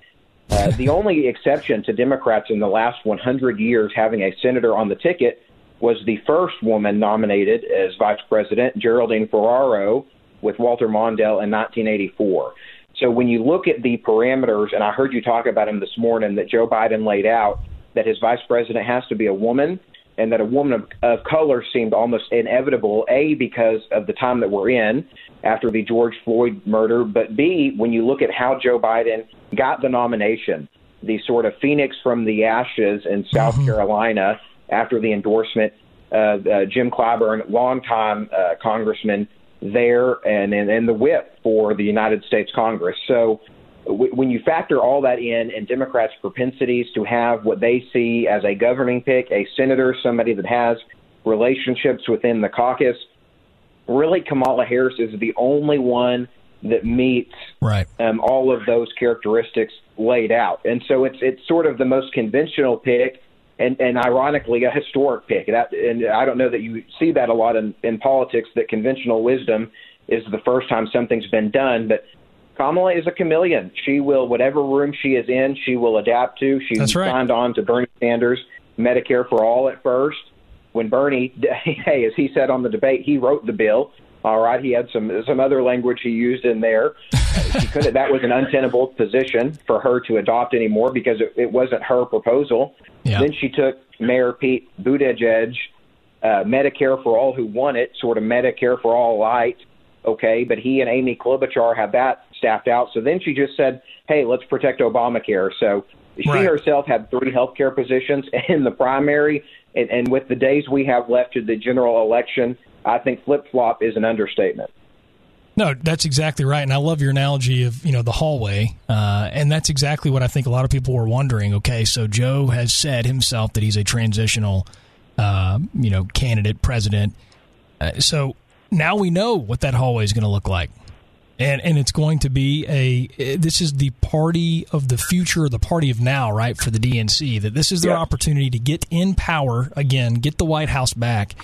Uh, the only exception to Democrats in the last 100 years having a senator on the ticket was the first woman nominated as vice president, Geraldine Ferraro, with Walter Mondale in 1984. So when you look at the parameters, and I heard you talk about him this morning, that Joe Biden laid out, that his vice president has to be a woman and that a woman of, of color seemed almost inevitable, A, because of the time that we're in after the George Floyd murder, but B, when you look at how Joe Biden got the nomination, the sort of phoenix from the ashes in South mm-hmm. Carolina after the endorsement uh, uh, Jim Clyburn, longtime uh, congressman there, and, and and the whip for the United States Congress. So w- when you factor all that in, and Democrats' propensities to have what they see as a governing pick, a senator, somebody that has relationships within the caucus, really Kamala Harris is the only one that meets right. um, all of those characteristics laid out. And so it's it's sort of the most conventional pick and, and ironically a historic pick. That, and I don't know that you see that a lot in, in politics that conventional wisdom is the first time something's been done, but Kamala is a chameleon. She will whatever room she is in, she will adapt to. She That's right. signed on to Bernie Sanders Medicare for all at first. When Bernie, hey, as he said on the debate, he wrote the bill. All right, he had some some other language he used in there. she couldn't. That was an untenable position for her to adopt anymore because it, it wasn't her proposal. Yeah. Then she took Mayor Pete Buttigieg, uh, Medicare for all who want it, sort of Medicare for all light. Okay, but he and Amy Klobuchar have that staffed out. So then she just said, "Hey, let's protect Obamacare." So she Right. herself had three healthcare positions in the primary, and, and with the days we have left to the general election, I think flip flop is an understatement. No, that's exactly right, and I love your analogy of you know the hallway, uh, and that's exactly what I think a lot of people were wondering. Okay, so Joe has said himself that he's a transitional, uh, you know, candidate president. Uh, so now we know what that hallway is going to look like, and and it's going to be a. This is the party of the future, the party of now, right? For the DNC, that this is their Yeah. opportunity to get in power again, get the White House back,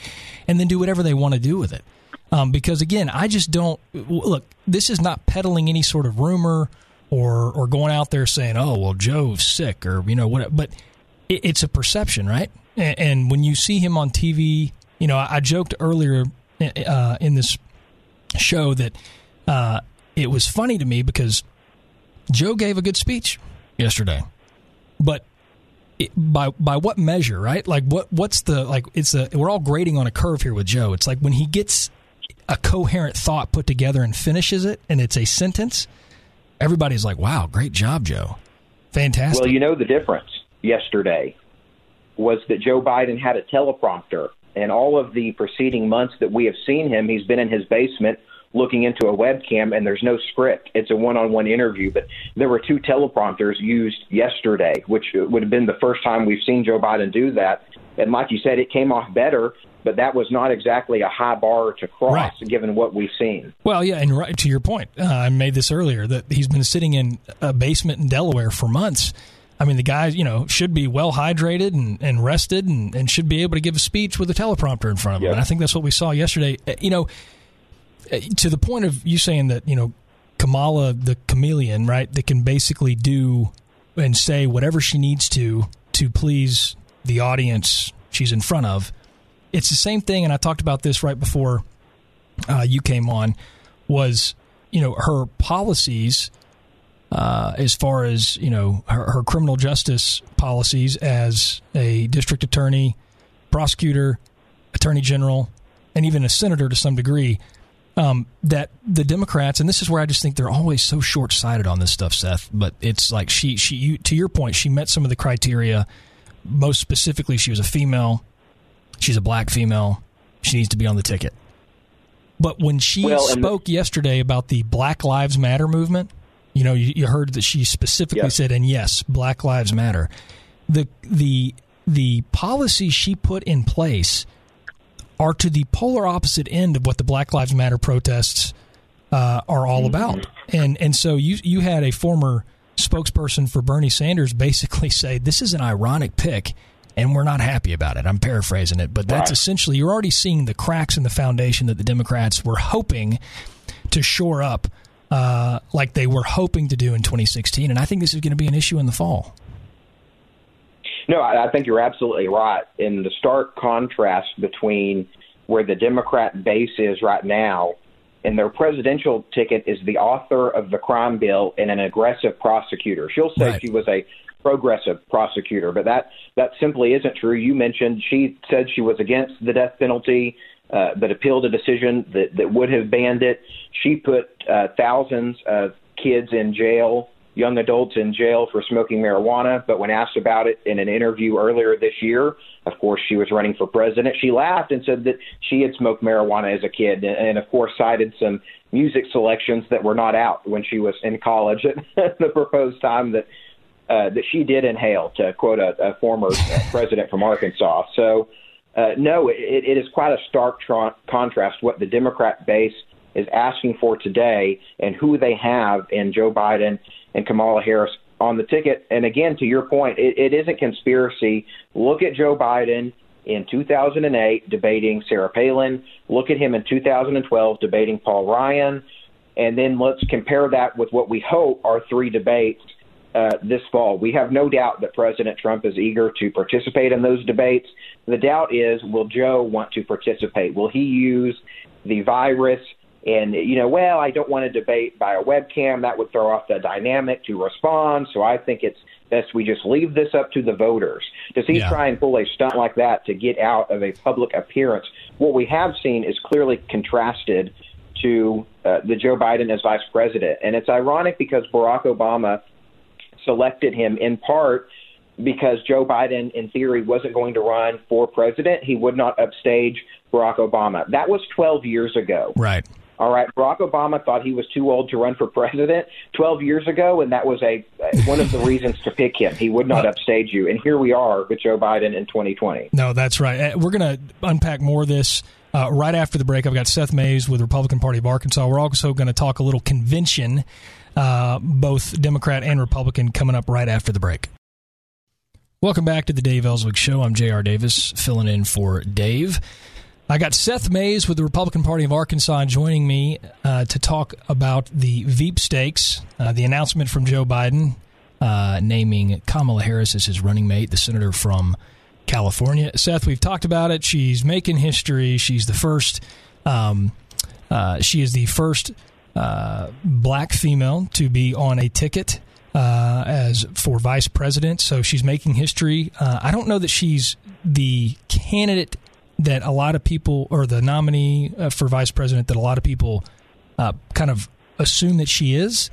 and then do whatever they want to do with it. Um, because again, I just don't look. This is not peddling any sort of rumor or or going out there saying, "Oh, well, Joe's sick," or you know what. But it, it's a perception, right? And, and when you see him on TV, you know, I, I joked earlier uh, in this show that uh, it was funny to me because Joe gave a good speech yesterday, but it, by by what measure, right? Like what what's the like? It's a we're all grading on a curve here with Joe. It's like when he gets a coherent thought put together and finishes it, and it's a sentence. Everybody's like, "Wow, great job, Joe! Fantastic!" Well, you know the difference yesterday was that Joe Biden had a teleprompter, and all of the preceding months that we have seen him, he's been in his basement looking into a webcam, and there's no script. It's a one-on-one interview, but there were two teleprompters used yesterday, which would have been the first time we've seen Joe Biden do that. And like you said, it came off better, but that was not exactly a high bar to cross, Right. given what we've seen. Well, yeah, and right to your point, uh, I made this earlier that he's been sitting in a basement in Delaware for months. I mean, the guy, you know, should be well hydrated and, and rested and, and should be able to give a speech with a teleprompter in front of him. Yep. And I think that's what we saw yesterday. Uh, You know, uh, to the point of you saying that, you know, Kamala, the chameleon, right, that can basically do and say whatever she needs to to please the audience she's in front of. It's the same thing, and I talked about this right before uh, you came on. Was you know her policies uh, as far as you know her, her criminal justice policies as a district attorney, prosecutor, attorney general, and even a senator to some degree. Um, that the Democrats, and this is where I just think they're always so short sighted on this stuff, Seth. But it's like she, she, you, to your point, she met some of the criteria. Most specifically, she was a female. She's a black female. She needs to be on the ticket. But when she Well, and the- spoke yesterday about the Black Lives Matter movement, you know, you, you heard that she specifically Yeah. said, "And yes, Black Lives Matter." The the the policy she put in place are to the polar opposite end of what the Black Lives Matter protests uh, are all about. And and so you you had a former spokesperson for Bernie Sanders basically say this is an ironic pick and we're not happy about it. I'm paraphrasing it, but that's Right. essentially you're already seeing the cracks in the foundation that the Democrats were hoping to shore up uh, like they were hoping to do in 2016 and I think this is going to be an issue in the fall. No, I, I think you're absolutely right. In the stark contrast between where the Democrat base is right now and their presidential ticket is the author of the crime bill and an aggressive prosecutor. She'll say Right. she was a progressive prosecutor, but that that simply isn't true. You mentioned she said she was against the death penalty, uh, but appealed a decision that that would have banned it. She put uh, thousands of kids in jail young adults in jail for smoking marijuana. But when asked about it in an interview earlier this year, of course, she was running for president. She laughed and said that she had smoked marijuana as a kid, and, and of course, cited some music selections that were not out when she was in college at the proposed time that uh, that she did inhale, to quote a, a former president from Arkansas. So, uh, no, it, it is quite a stark tra- contrast what the Democrat base is asking for today and who they have in Joe Biden and Kamala Harris on the ticket. And again, to your point, it, it isn't conspiracy. Look at Joe Biden in 2008 debating Sarah Palin. Look at him in 2012 debating Paul Ryan. And then let's compare that with what we hope are three debates uh, this fall. We have no doubt that President Trump is eager to participate in those debates. The doubt is, will Joe want to participate? Will he use the virus and you know, well, I don't want to debate by a webcam. That would throw off the dynamic to respond. So I think it's best we just leave this up to the voters. Does he yeah. try and pull a stunt like that to get out of a public appearance? What we have seen is clearly contrasted to uh, the Joe Biden as vice president, and it's ironic because Barack Obama selected him in part because Joe Biden, in theory, wasn't going to run for president. He would not upstage Barack Obama. That was 12 years ago. Right. All right, Barack Obama thought he was too old to run for president 12 years ago, and that was a one of the reasons to pick him. He would not upstage you, and here we are with Joe Biden in 2020. No, that's right. Uh, we're going to unpack more of this uh, right after the break. I've got Seth Mays with the Republican Party of Arkansas. We're also going to talk a little convention, uh, both Democrat and Republican, coming up right after the break. Welcome back to the Dave Elswick Show. I'm J.R. Davis, filling in for Dave. I got Seth Mays with the Republican Party of Arkansas joining me uh, to talk about the Veep stakes, uh, the announcement from Joe Biden uh, naming Kamala Harris as his running mate, the senator from California. Seth, we've talked about it. She's making history. She's the first. Um, uh, she is the first uh, black female to be on a ticket uh, as for vice president. So she's making history. I don't know that she's the candidate that a lot of people, or the nominee uh, for vice president, that a lot of people uh, kind of assume that she is,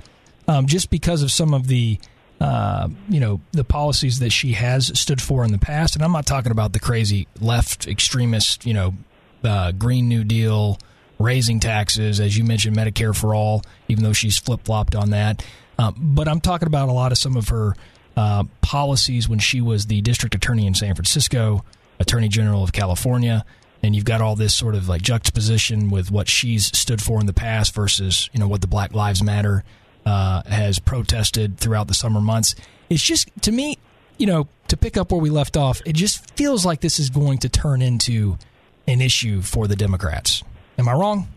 um, just because of some of the, uh, you know, the policies that she has stood for in the past. And I'm not talking about the crazy left extremist, you know, uh, Green New Deal, raising taxes, as you mentioned, Medicare for all, even though she's flip flopped on that. Um, but I'm talking about a lot of some of her uh, policies when she was the district attorney in San Francisco. Attorney General of California, and you've got all this sort of like juxtaposition with what she's stood for in the past versus you know what the Black Lives Matter uh, has protested throughout the summer months. It's just to me, you know, to pick up where we left off, it just feels like this is going to turn into an issue for the Democrats. Am I wrong?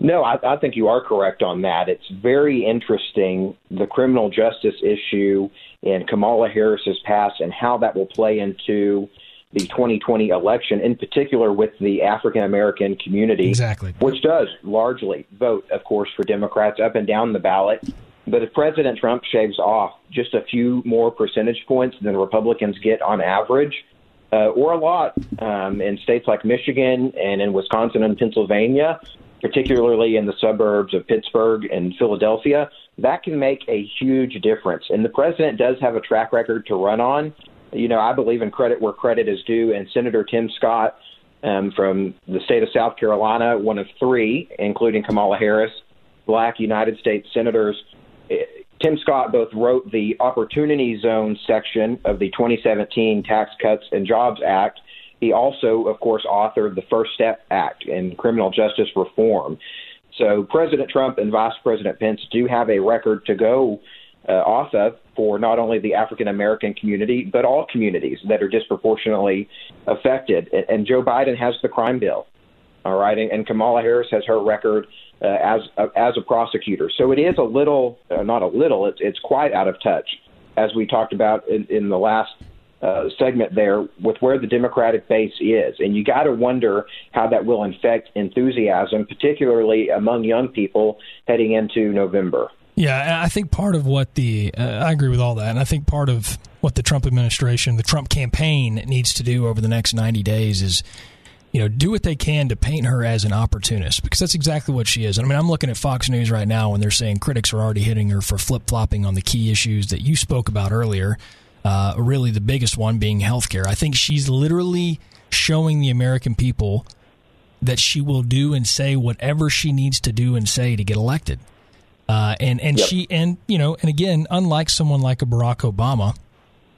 No, I, I think you are correct on that. It's very interesting the criminal justice issue in Kamala Harris's past and how that will play into the 2020 election, in particular with the African American community, exactly, which does largely vote, of course, for Democrats up and down the ballot. But if President Trump shaves off just a few more percentage points than Republicans get on average, uh, or a lot um, in states like Michigan and in Wisconsin and Pennsylvania, particularly in the suburbs of Pittsburgh and Philadelphia, that can make a huge difference. And the president does have a track record to run on you know, I believe in credit where credit is due, and Senator Tim Scott um, from the state of South Carolina, one of three, including Kamala Harris, black United States senators. Tim Scott both wrote the Opportunity Zone section of the 2017 Tax Cuts and Jobs Act. He also, of course, authored the First Step Act in criminal justice reform. So President Trump and Vice President Pence do have a record to go uh, off of for not only the African American community, but all communities that are disproportionately affected. And Joe Biden has the crime bill, all right, and Kamala Harris has her record uh, as uh, as a prosecutor. So it is a little, uh, not a little, it's it's quite out of touch, as we talked about in, in the last. Uh, segment there with where the Democratic base is. And you got to wonder how that will infect enthusiasm, particularly among young people heading into November. Yeah, I think part of what the uh, I agree with all that, and I think part of what the Trump administration, the Trump campaign needs to do over the next ninety days is you know, do what they can to paint her as an opportunist because that's exactly what she is. And I mean, I'm looking at Fox News right now when they're saying critics are already hitting her for flip flopping on the key issues that you spoke about earlier. Uh, really, the biggest one being healthcare. I think she's literally showing the American people that she will do and say whatever she needs to do and say to get elected. Uh, and and yep. she and you know and again, unlike someone like a Barack Obama,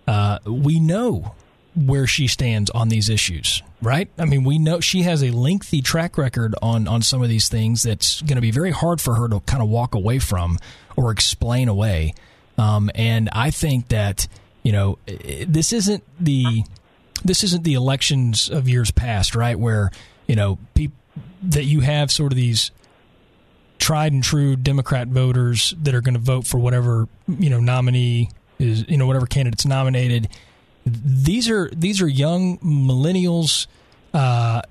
uh, we know where she stands on these issues, right? I mean, we know she has a lengthy track record on on some of these things that's going to be very hard for her to kind of walk away from or explain away. Um, and I think that you know this isn't the this isn't the elections of years past, right? Where you know people that you have sort of these tried and true Democrat voters that are going to vote for whatever you know nominee is you know whatever candidate's nominated these are these are young millennials uh,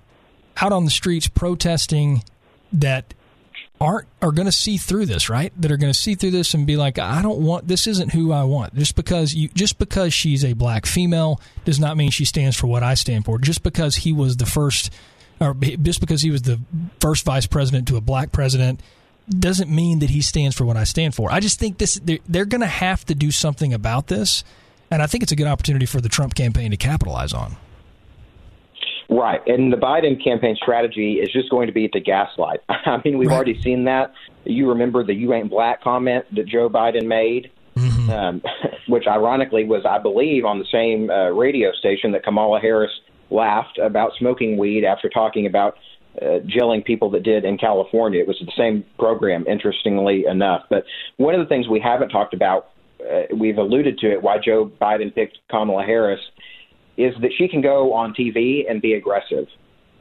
out on the streets protesting that aren't are going to see through this, right? That are going to see through this and be like, I don't want this. Isn't who I want. Just because you, just because she's a black female does not mean she stands for what I stand for. Just because he was the first, or just because he was the first vice president to a black president, doesn't mean that he stands for what I stand for. I just think this they're, they're going to have to do something about this and I think it's a good opportunity for the Trump campaign to capitalize on. Right. And the Biden campaign strategy is just going to be to gaslight. I mean, we've right. already seen that. You remember the you ain't black comment that Joe Biden made, mm-hmm. um, which ironically was, I believe, on the same uh, radio station that Kamala Harris laughed about smoking weed after talking about uh, jailing people that did in California. It was the same program, interestingly enough. But one of the things we haven't talked about uh, we've alluded to it, why Joe Biden picked Kamala Harris, is that she can go on TV and be aggressive.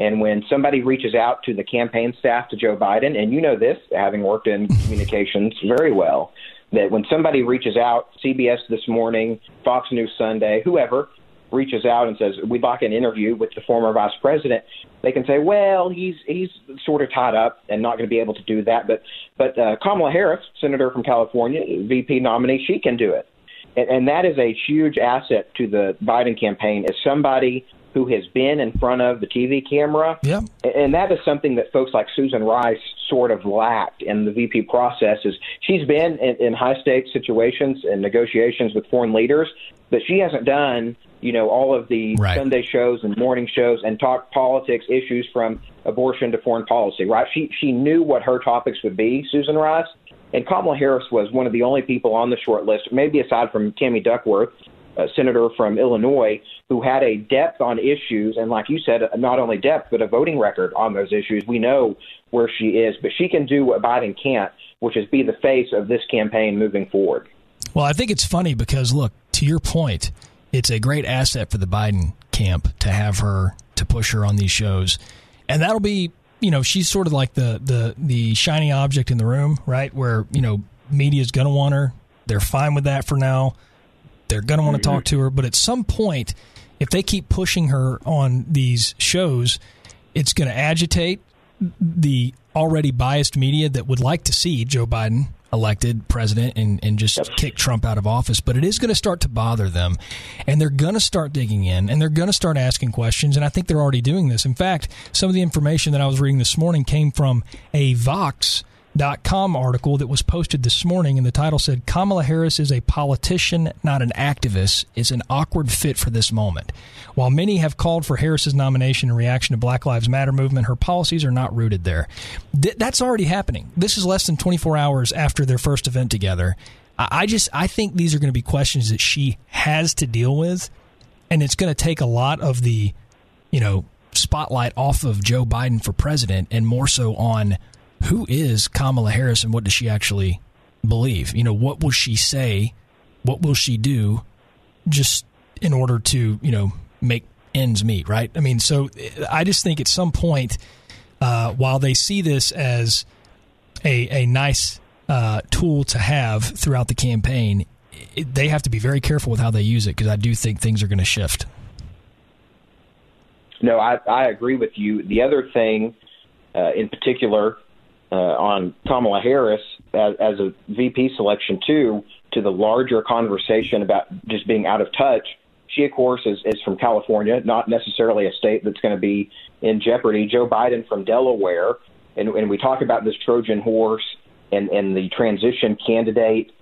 And when somebody reaches out to the campaign staff to Joe Biden, and you know this, having worked in communications very well, that when somebody reaches out, CBS this morning, Fox News Sunday, whoever, reaches out and says we'd like an interview with the former vice president, they can say, well, he's he's sort of tied up and not going to be able to do that. But but uh, Kamala Harris, senator from California, VP nominee, she can do it, and, and that is a huge asset to the Biden campaign as somebody who has been in front of the TV camera. Yeah. And that is something that folks like Susan Rice sort of lacked in the VP process is she's been in, in high stakes situations and negotiations with foreign leaders, but she hasn't done you know, all of the right. Sunday shows and morning shows and talk politics issues from abortion to foreign policy, right? She she knew what her topics would be, Susan Rice. And Kamala Harris was one of the only people on the short list, maybe aside from Tammy Duckworth, a senator from Illinois, who had a depth on issues, and like you said, not only depth, but a voting record on those issues. We know where she is, but she can do what Biden can't, which is be the face of this campaign moving forward. Well, I think it's funny because, look, to your point, it's a great asset for the Biden camp to have her to push her on these shows, and that'll be you know she's sort of like the the the shiny object in the room, right? Where you know media's gonna want her. They're fine with that for now. They're gonna want to talk to her, but at some point, if they keep pushing her on these shows, it's going to agitate the already biased media that would like to see Joe Biden elected president and, and just yep. kick Trump out of office, but it is going to start to bother them. And they're going to start digging in and they're going to start asking questions. And I think they're already doing this. In fact, some of the information that I was reading this morning came from a Vox com article that was posted this morning, and the title said Kamala Harris is a politician, not an activist, is an awkward fit for this moment. While many have called for Harris's nomination in reaction to Black Lives Matter movement, her policies are not rooted there. Th- that's already happening. This is less than 24 hours after their first event together. I, I just I think these are going to be questions that she has to deal with, and it's going to take a lot of the, you know, spotlight off of Joe Biden for president and more so on who is Kamala Harris and what does she actually believe? You know, what will she say? What will she do just in order to, you know, make ends meet, right? I mean, so I just think at some point, uh, while they see this as a, a nice uh, tool to have throughout the campaign, it, they have to be very careful with how they use it because I do think things are going to shift. No, I, I agree with you. The other thing, uh, in particular, uh, on Kamala Harris as, as a VP selection too to the larger conversation about just being out of touch. she, of course, is, is from California, not necessarily a state that's going to be in jeopardy. Joe Biden from Delaware, and, and we talk about this Trojan horse and, and the transition candidate.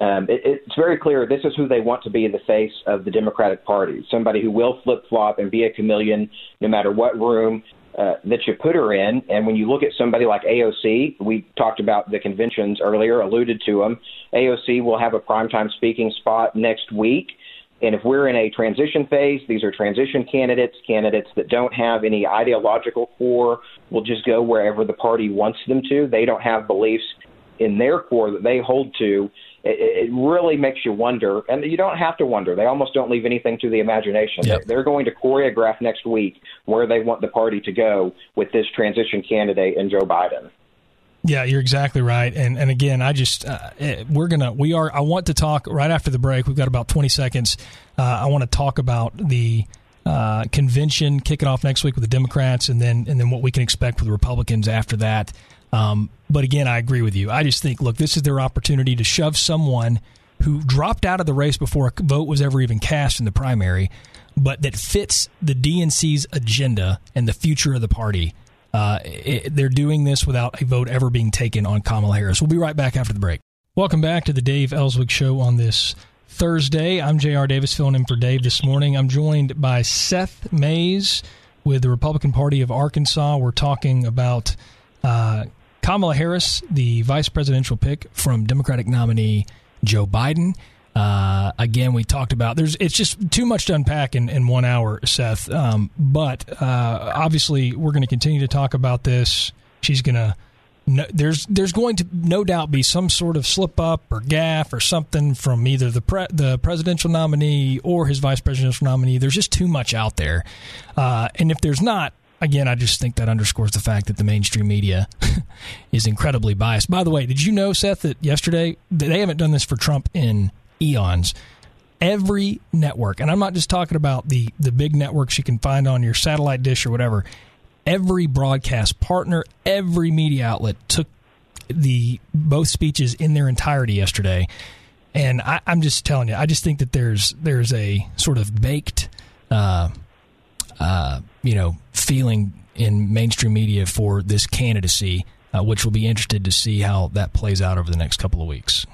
Um, it, it's very clear this is who they want to be in the face of the Democratic Party. Somebody who will flip flop and be a chameleon no matter what room uh, that you put her in. And when you look at somebody like AOC, we talked about the conventions earlier, alluded to them. AOC will have a primetime speaking spot next week. And if we're in a transition phase, these are transition candidates, candidates that don't have any ideological core, will just go wherever the party wants them to. They don't have beliefs in their core that they hold to. It, it really makes you wonder, and you don't have to wonder. They almost don't leave anything to the imagination. Yep. They're going to choreograph next week where they want the party to go with this transition candidate and Joe Biden. Yeah, you're exactly right. And and again, I just uh, eh, we're gonna we are. I want to talk right after the break. We've got about 20 seconds. Uh, I want to talk about the uh, convention kicking off next week with the Democrats, and then and then what we can expect with the Republicans after that. Um, but again, I agree with you. I just think, look, this is their opportunity to shove someone who dropped out of the race before a vote was ever even cast in the primary, but that fits the DNC's agenda and the future of the party. Uh, it, they're doing this without a vote ever being taken on Kamala Harris. We'll be right back after the break. Welcome back to the Dave Elswick Show on this Thursday. I'm J.R. Davis filling in for Dave this morning. I'm joined by Seth Mays with the Republican Party of Arkansas. We're talking about uh, Kamala Harris, the vice presidential pick from Democratic nominee Joe Biden. Uh, again, we talked about there's it's just too much to unpack in, in one hour, Seth. Um, but uh, obviously, we're going to continue to talk about this. She's going to no, there's there's going to no doubt be some sort of slip up or gaff or something from either the pre, the presidential nominee or his vice presidential nominee. There's just too much out there, uh, and if there's not, again, I just think that underscores the fact that the mainstream media is incredibly biased. By the way, did you know, Seth, that yesterday they haven't done this for Trump in eons? Every network, and I'm not just talking about the the big networks you can find on your satellite dish or whatever. Every broadcast partner, every media outlet took the both speeches in their entirety yesterday, and I, I'm just telling you, I just think that there's there's a sort of baked. Uh, uh, you know, feeling in mainstream media for this candidacy, uh, which will be interested to see how that plays out over the next couple of weeks.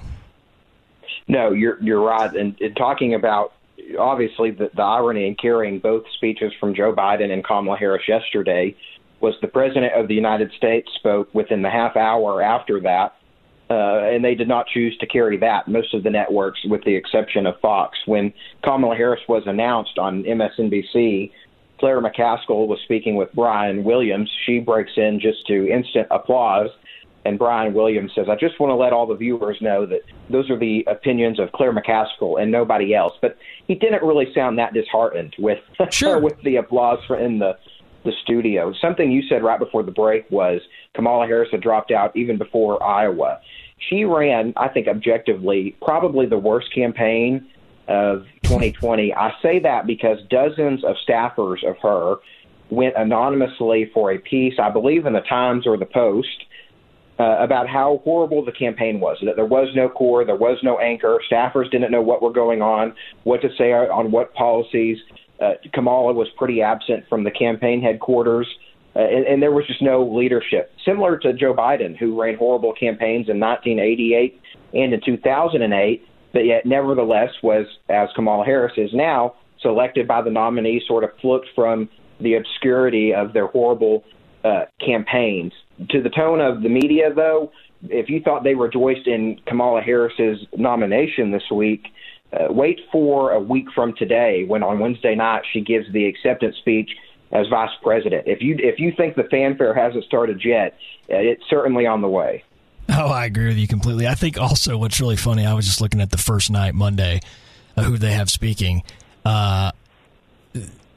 No, you're you're right. And, and talking about obviously the, the irony in carrying both speeches from Joe Biden and Kamala Harris yesterday was the president of the United States spoke within the half hour after that, uh, and they did not choose to carry that. Most of the networks, with the exception of Fox, when Kamala Harris was announced on MSNBC. Claire McCaskill was speaking with Brian Williams. She breaks in just to instant applause. And Brian Williams says, I just want to let all the viewers know that those are the opinions of Claire McCaskill and nobody else. But he didn't really sound that disheartened with Sure. with the applause for in the the studio. Something you said right before the break was Kamala Harris had dropped out even before Iowa. She ran, I think, objectively, probably the worst campaign of 2020. I say that because dozens of staffers of her went anonymously for a piece, I believe in the Times or the Post, uh, about how horrible the campaign was. That there was no core, there was no anchor. Staffers didn't know what were going on, what to say on what policies. Uh, Kamala was pretty absent from the campaign headquarters. Uh, and, and there was just no leadership. Similar to Joe Biden, who ran horrible campaigns in 1988 and in 2008, but yet nevertheless was, as Kamala Harris is now, selected by the nominee, sort of flipped from the obscurity of their horrible uh, campaigns. To the tone of the media, though, if you thought they rejoiced in Kamala Harris's nomination this week, uh, wait for a week from today when on Wednesday night she gives the acceptance speech as vice president. If you if you think the fanfare hasn't started yet, uh, it's certainly on the way. Oh, I agree with you completely. I think also what's really funny, I was just looking at the first night, Monday, uh, who they have speaking. Uh,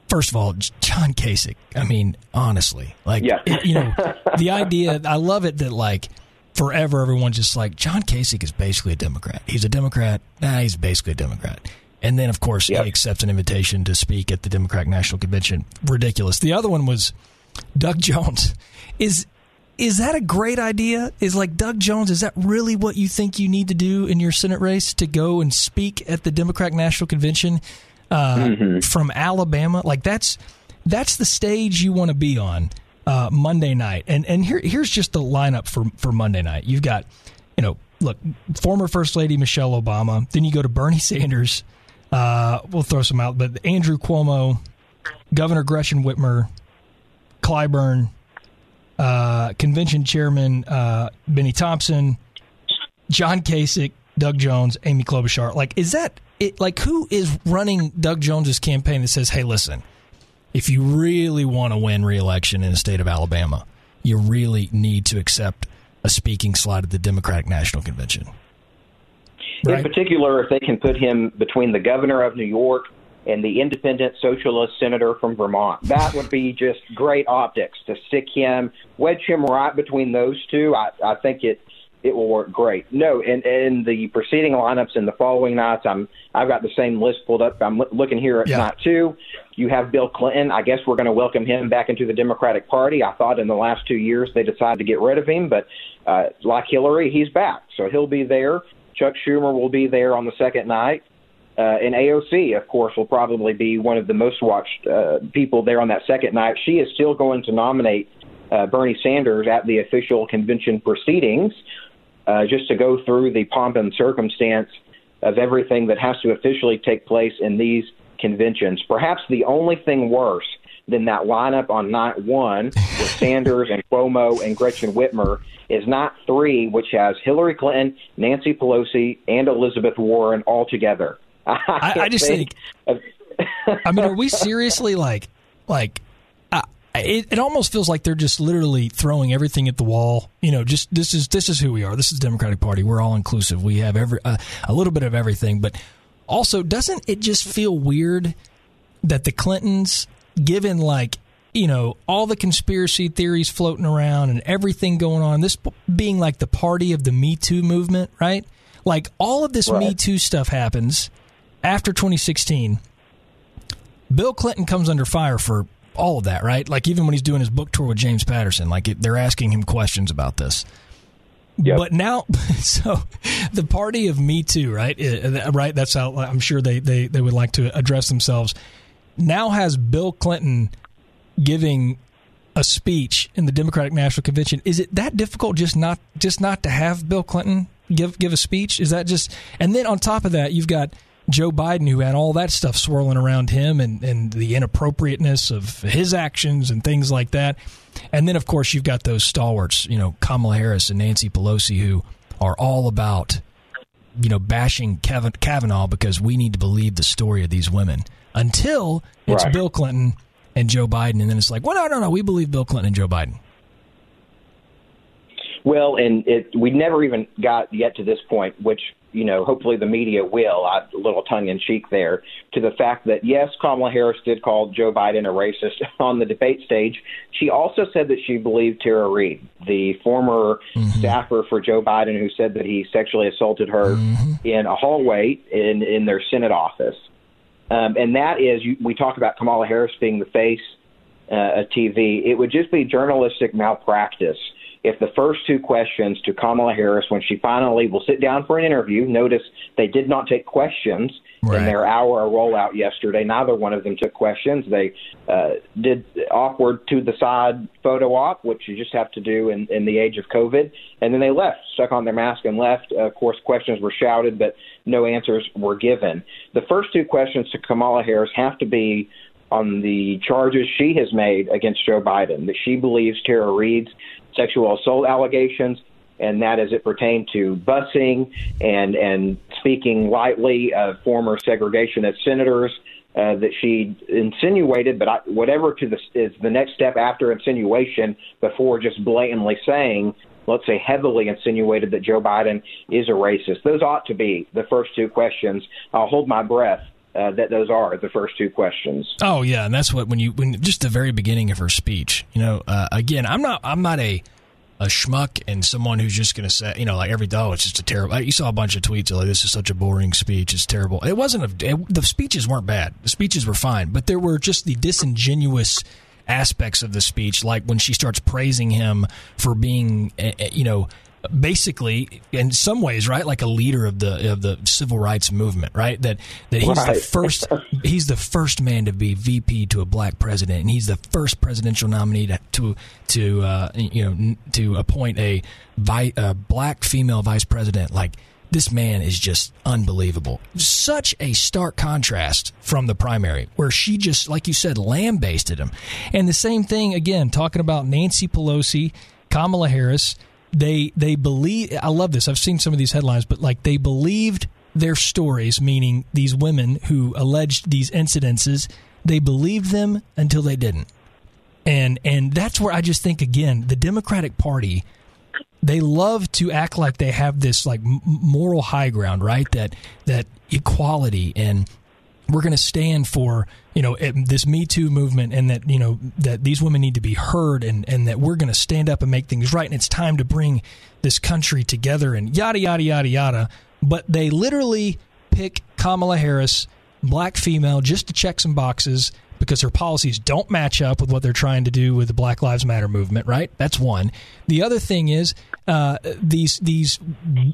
first of all, John Kasich. I mean, honestly, like, Yeah. it- you know, the idea, I love it that, like, forever everyone's just like, John Kasich is basically a Democrat. He's a Democrat. Nah, he's basically a Democrat. And then, of course, Yep. he accepts an invitation to speak at the Democratic National Convention. Ridiculous. The other one was Doug Jones. Is is that a great idea? Is like Doug Jones, is that really what you think you need to do in your Senate race to go and speak at the Democratic National Convention? uh, mm-hmm. from Alabama. Like that's that's the stage you want to be on uh, Monday night. And and here here's just the lineup for for Monday night. You've got you know look former First Lady Michelle Obama. Then you go to Bernie Sanders. Uh, we'll throw some out, but Andrew Cuomo, Governor Gretchen Whitmer, Clyburn, uh, Convention Chairman uh, Bennie Thompson, John Kasich, Doug Jones, Amy Klobuchar. Like, is that it? Like, who is running Doug Jones's campaign that says, "Hey, listen, if you really want to win re-election in the state of Alabama, you really need to accept a speaking slot at the Democratic National Convention." Right? In particular, if they can put him between the governor of New York and the independent socialist senator from Vermont. That would be just great optics to stick him, wedge him right between those two. I, I think it it will work great. No, in in the preceding lineups in the following nights, I'm I've got the same list pulled up. I'm looking here at yeah. night two. You have Bill Clinton. I guess we're going to welcome him back into the Democratic Party. I thought in the last two years they decided to get rid of him, but uh, like Hillary, he's back, so he'll be there. Chuck Schumer will be there on the second night. Uh, and AOC, of course, will probably be one of the most watched uh, people there on that second night. She is still going to nominate uh, Bernie Sanders at the official convention proceedings uh, just to go through the pomp and circumstance of everything that has to officially take place in these conventions. Perhaps the only thing worse than that lineup on night one with Sanders and Cuomo and Gretchen Whitmer is night three, which has Hillary Clinton, Nancy Pelosi, and Elizabeth Warren all together. I, I, just think. I mean, are we seriously like like? Uh, it, it almost feels like they're just literally throwing everything at the wall. You know, just this is this is who we are. This is the Democratic Party. We're all inclusive. We have every uh, a little bit of everything, but also doesn't it just feel weird that the Clintons, given like you know all the conspiracy theories floating around and everything going on, this being like the party of the Me Too movement, right? Like all of this right. Me Too stuff happens after 2016, Bill Clinton comes under fire for all of that, right? Like even when he's doing his book tour with James Patterson, like it, they're asking him questions about this. Yep. But now, so the party of Me Too, right? Right. That's how I'm sure they, they, they would like to address themselves. Now has Bill Clinton giving a speech in the Democratic National Convention. Is it that difficult just not just not to have Bill Clinton give give a speech? Is that just and then on top of that, you've got Joe Biden, who had all that stuff swirling around him and, and the inappropriateness of his actions and things like that. And then, of course, you've got those stalwarts, you know, Kamala Harris and Nancy Pelosi, who are all about, you know, bashing Kevin Kavanaugh because we need to believe the story of these women until it's right. Bill Clinton and Joe Biden. And then it's like, well, no, no, no, we believe Bill Clinton and Joe Biden. Well, and it, we never even got yet to this point, which you know, hopefully the media will, a little tongue in cheek there, to the fact that yes, Kamala Harris did call Joe Biden a racist on the debate stage. She also said that she believed Tara Reade, the former mm-hmm. staffer for Joe Biden, who said that he sexually assaulted her mm-hmm. in a hallway in in their Senate office. Um, and that is, you, we talk about Kamala Harris being the face uh, of TV. It would just be journalistic malpractice if the first two questions to Kamala Harris, when she finally will sit down for an interview, notice they did not take questions right. in their hour rollout yesterday. Neither one of them took questions. They uh, did awkward to the side photo op, which you just have to do in, in the age of COVID, and then they left, stuck on their mask and left. Uh, of course, questions were shouted, but no answers were given. The first two questions to Kamala Harris have to be on the charges she has made against Joe Biden, that she believes Tara Reade's sexual assault allegations, and that as it pertained to busing and and speaking lightly of former segregationist senators uh, that she insinuated, but I, whatever to the is the next step after insinuation before just blatantly saying, let's say heavily insinuated that Joe Biden is a racist. Those ought to be the first two questions. I'll hold my breath uh, that those are the first two questions. Oh yeah, and that's what when you when just the very beginning of her speech. You know, uh, again, I'm not I'm not a a schmuck and someone who's just going to say, you know, like every oh, it's just a terrible. You saw a bunch of tweets like this is such a boring speech. It's terrible. It wasn't a. It, the speeches weren't bad. The speeches were fine, but there were just the disingenuous aspects of the speech, like when she starts praising him for being, eh, eh, you know basically in some ways right like a leader of the of the civil rights movement right that that he's Right. the first he's the first man to be VP to a black president and he's the first presidential nominee to to, to uh, you know to appoint a, vi- a black female vice president like this man is just unbelievable. Such a stark contrast from the primary, where she just, like you said, lambasted him. And the same thing again, talking about Nancy Pelosi, Kamala Harris. They they believe. I love this. I've seen some of these headlines, but like they believed their stories, meaning these women who alleged these incidences. They believed them until they didn't. And and that's where I just think again, the Democratic Party they love to act like they have this like moral high ground, right? That that equality and we're going to stand for you know this Me Too movement, and that you know that these women need to be heard, and and that we're going to stand up and make things right, and it's time to bring this country together, and yada yada yada yada. But they literally pick Kamala Harris, black female, just to check some boxes because her policies don't match up with what they're trying to do with the Black Lives Matter movement. Right? That's one. The other thing is uh, these these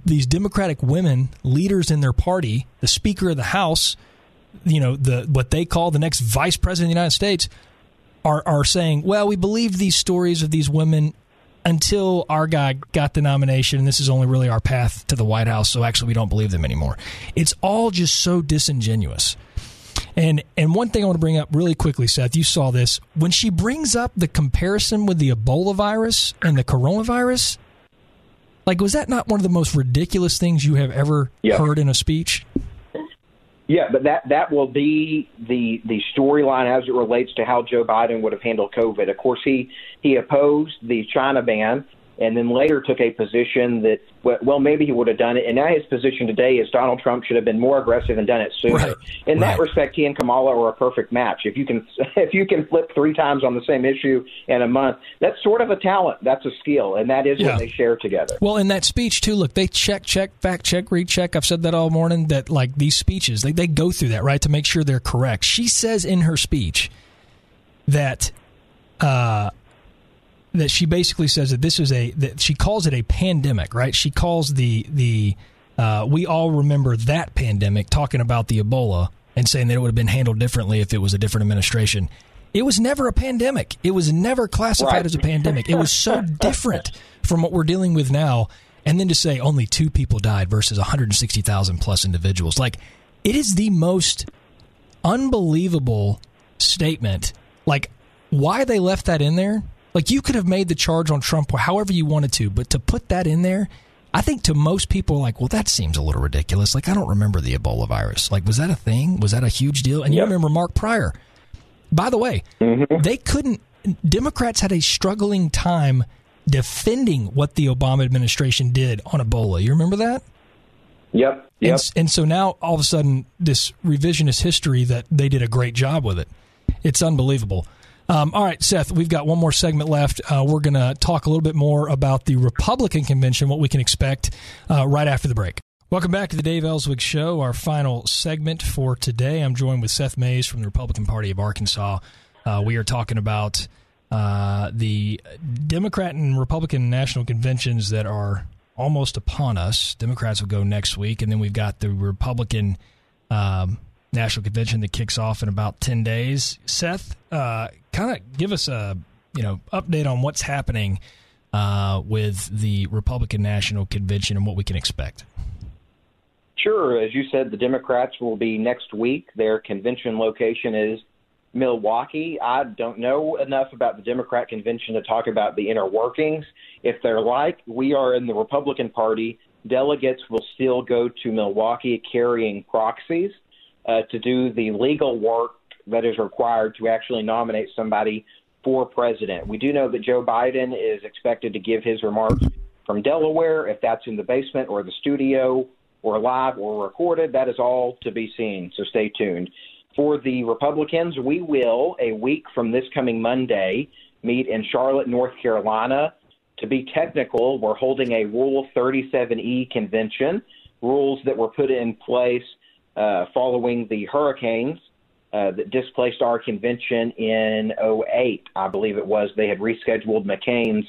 these Democratic women leaders in their party, the Speaker of the House you know the what they call the next vice president of the United States are are saying, well, we believed these stories of these women until our guy got the nomination, and this is only really our path to the White House. So actually, we don't believe them anymore. It's all just so disingenuous. And and one thing I want to bring up really quickly, Seth, you saw this when she brings up the comparison with the Ebola virus and the coronavirus. Like, was that not one of the most ridiculous things you have ever Yeah. heard in a speech? Yeah, but that that will be the the storyline as it relates to how Joe Biden would have handled COVID. Of course, he he opposed the China ban, and then later took a position that well, maybe he would have done it. And now his position today is Donald Trump should have been more aggressive and done it sooner. Right, In that respect, he and Kamala are a perfect match. If you can if you can flip three times on the same issue in a month, that's sort of a talent. That's a skill, and that is Yeah. what they share together. Well, in that speech too, look, they check, check, fact check, recheck. I've said that all morning. That like these speeches, they they go through that right to make sure they're correct. She says in her speech that uh, that she basically says that this is a that she calls it a pandemic, right? She calls the the uh, we all remember that pandemic, talking about the Ebola and saying that it would have been handled differently if it was a different administration. It was never a pandemic. It was never classified Right. as a pandemic. It was so different from what we're dealing with now. And then to say only two people died versus 160,000 plus individuals. Like, it is the most unbelievable statement. Like, why they left that in there? Like, you could have made the charge on Trump however you wanted to, but to put that in there, I think to most people, like, well, that seems a little ridiculous. Like, I don't remember the Ebola virus. Like, was that a thing? Was that a huge deal? And you remember Mark Pryor. By the way, mm-hmm. they couldn't, Democrats had a struggling time defending what the Obama administration did on Ebola. You remember that? Yep. Yep. And, and so now all of a sudden, this revisionist history that they did a great job with it. It's unbelievable. Um, all right, Seth, we've got one more segment left. Uh, we're going to talk a little bit more about the Republican convention, what we can expect uh, right after the break. Welcome back to the Dave Elswick Show, our final segment for today. I'm joined with Seth Mays from the Republican Party of Arkansas. Uh, we are talking about uh, the Democrat and Republican national conventions that are almost upon us. Democrats will go next week, and then we've got the Republican um, national convention that kicks off in about ten days. Seth, uh, kind of give us a you know update on what's happening uh, with the Republican national convention and what we can expect. Sure. As you said, the Democrats will be next week. Their convention location is Milwaukee. I don't know enough about the Democrat convention to talk about the inner workings. If they're like we are in the Republican Party, delegates will still go to Milwaukee carrying proxies uh, to do the legal work that is required to actually nominate somebody for president. We do know that Joe Biden is expected to give his remarks from Delaware. If that's in the basement or the studio or live or recorded, that is all to be seen. So stay tuned. For the Republicans, we will, a week from this coming Monday, meet in Charlotte, North Carolina. To be technical, we're holding a Rule 37E convention, rules that were put in place uh, following the hurricanes uh, that displaced our convention in 08, I believe it was. They had rescheduled McCain's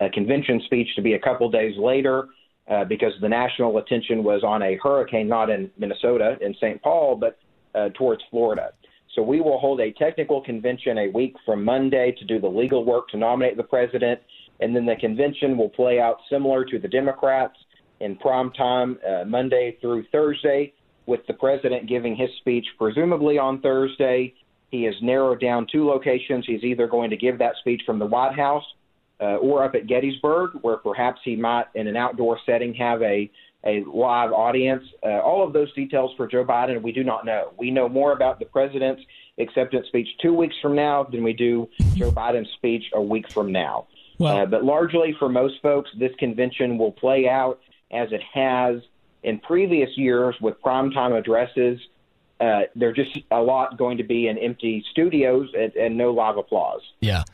uh, convention speech to be a couple days later uh, because the national attention was on a hurricane, not in Minnesota, in St. Paul, but uh, towards Florida. So we will hold a technical convention a week from Monday to do the legal work to nominate the president, and then the convention will play out similar to the Democrats in prime time uh, Monday through Thursday, with the president giving his speech presumably on Thursday. He has narrowed down two locations. He's either going to give that speech from the White House uh, or up at Gettysburg, where perhaps he might, in an outdoor setting, have a a live audience. Uh, all of those details for Joe Biden, we do not know. We know more about the president's acceptance speech two weeks from now than we do Joe Biden's speech a week from now. Uh, but largely for most folks, this convention will play out as it has in previous years with primetime addresses. Uh, there's just a lot going to be in empty studios and, and no live applause. Yeah.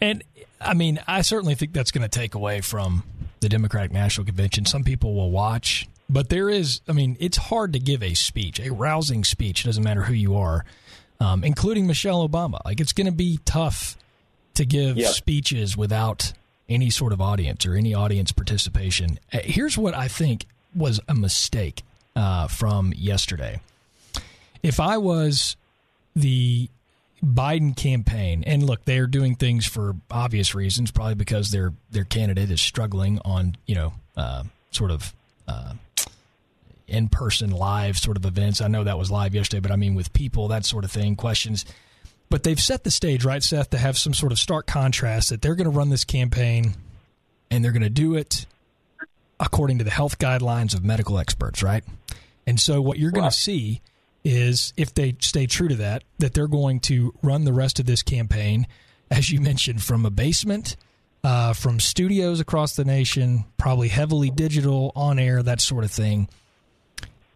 And I mean, I certainly think that's going to take away from the Democratic National Convention. Some people will watch, but there is, I mean, it's hard to give a speech, a rousing speech, doesn't matter who you are, um, including Michelle Obama. Like, it's going to be tough to give yep. speeches without any sort of audience or any audience participation. Uh, here's what I think was a mistake uh, from yesterday. If I was the Biden campaign, and look, they are doing things for obvious reasons, probably because their their candidate is struggling on you know uh, sort of uh, in person live sort of events. I know that was live yesterday, but I mean with people that sort of thing, questions. But they've set the stage, right, Seth, to have some sort of stark contrast that they're going to run this campaign and they're going to do it according to the health guidelines of medical experts, right? And so what you're going to see is if they stay true to that, that they're going to run the rest of this campaign, as you mentioned, from a basement, uh, from studios across the nation, probably heavily digital, on air, that sort of thing.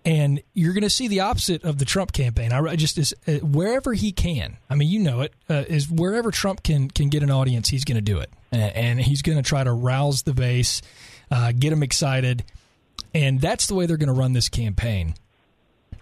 And you're going to see the opposite of the Trump campaign. I just is uh, wherever he can. I mean, you know it uh, is wherever Trump can can get an audience, he's going to do it, and he's going to try to rouse the base, uh, get them excited, and that's the way they're going to run this campaign.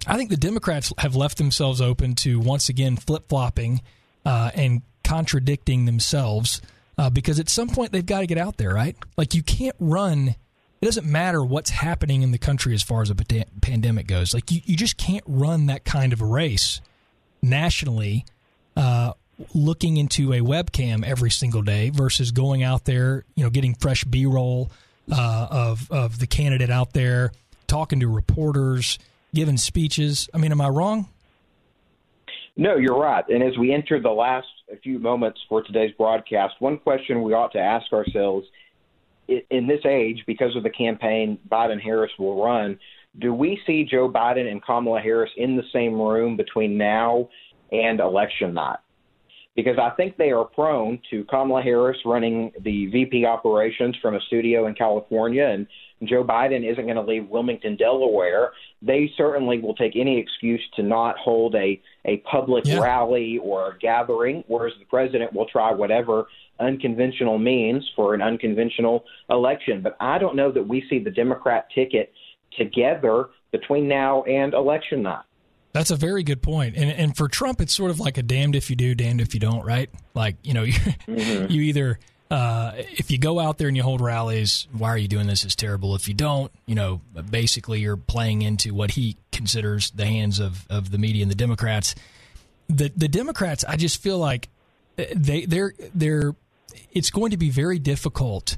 I think the Democrats have left themselves open to once again flip flopping uh, and contradicting themselves uh, because at some point they've got to get out there, right? Like you can't run. It doesn't matter what's happening in the country as far as a pandemic goes. Like you, you just can't run that kind of a race nationally, uh, looking into a webcam every single day versus going out there, you know, getting fresh B roll uh, of of the candidate out there, talking to reporters giving speeches. I mean, am I wrong? No, you're right. And as we enter the last few moments for today's broadcast, one question we ought to ask ourselves in this age, because of the campaign Biden Harris will run, do we see Joe Biden and Kamala Harris in the same room between now and election night? Because I think they are prone to Kamala Harris running the VP operations from a studio in California and Joe Biden isn't going to leave Wilmington, Delaware, they certainly will take any excuse to not hold a, a public yeah. rally or a gathering, whereas the president will try whatever unconventional means for an unconventional election. But I don't know that we see the Democrat ticket together between now and election night. That's a very good point. And and for Trump, it's sort of like a damned if you do, damned if you don't, right? Like you know, you, mm-hmm. you either uh, if you go out there and you hold rallies, why are you doing this? It's terrible. If you don't, you know, basically you're playing into what he considers the hands of, of the media and the Democrats. The the Democrats, I just feel like they they're they're it's going to be very difficult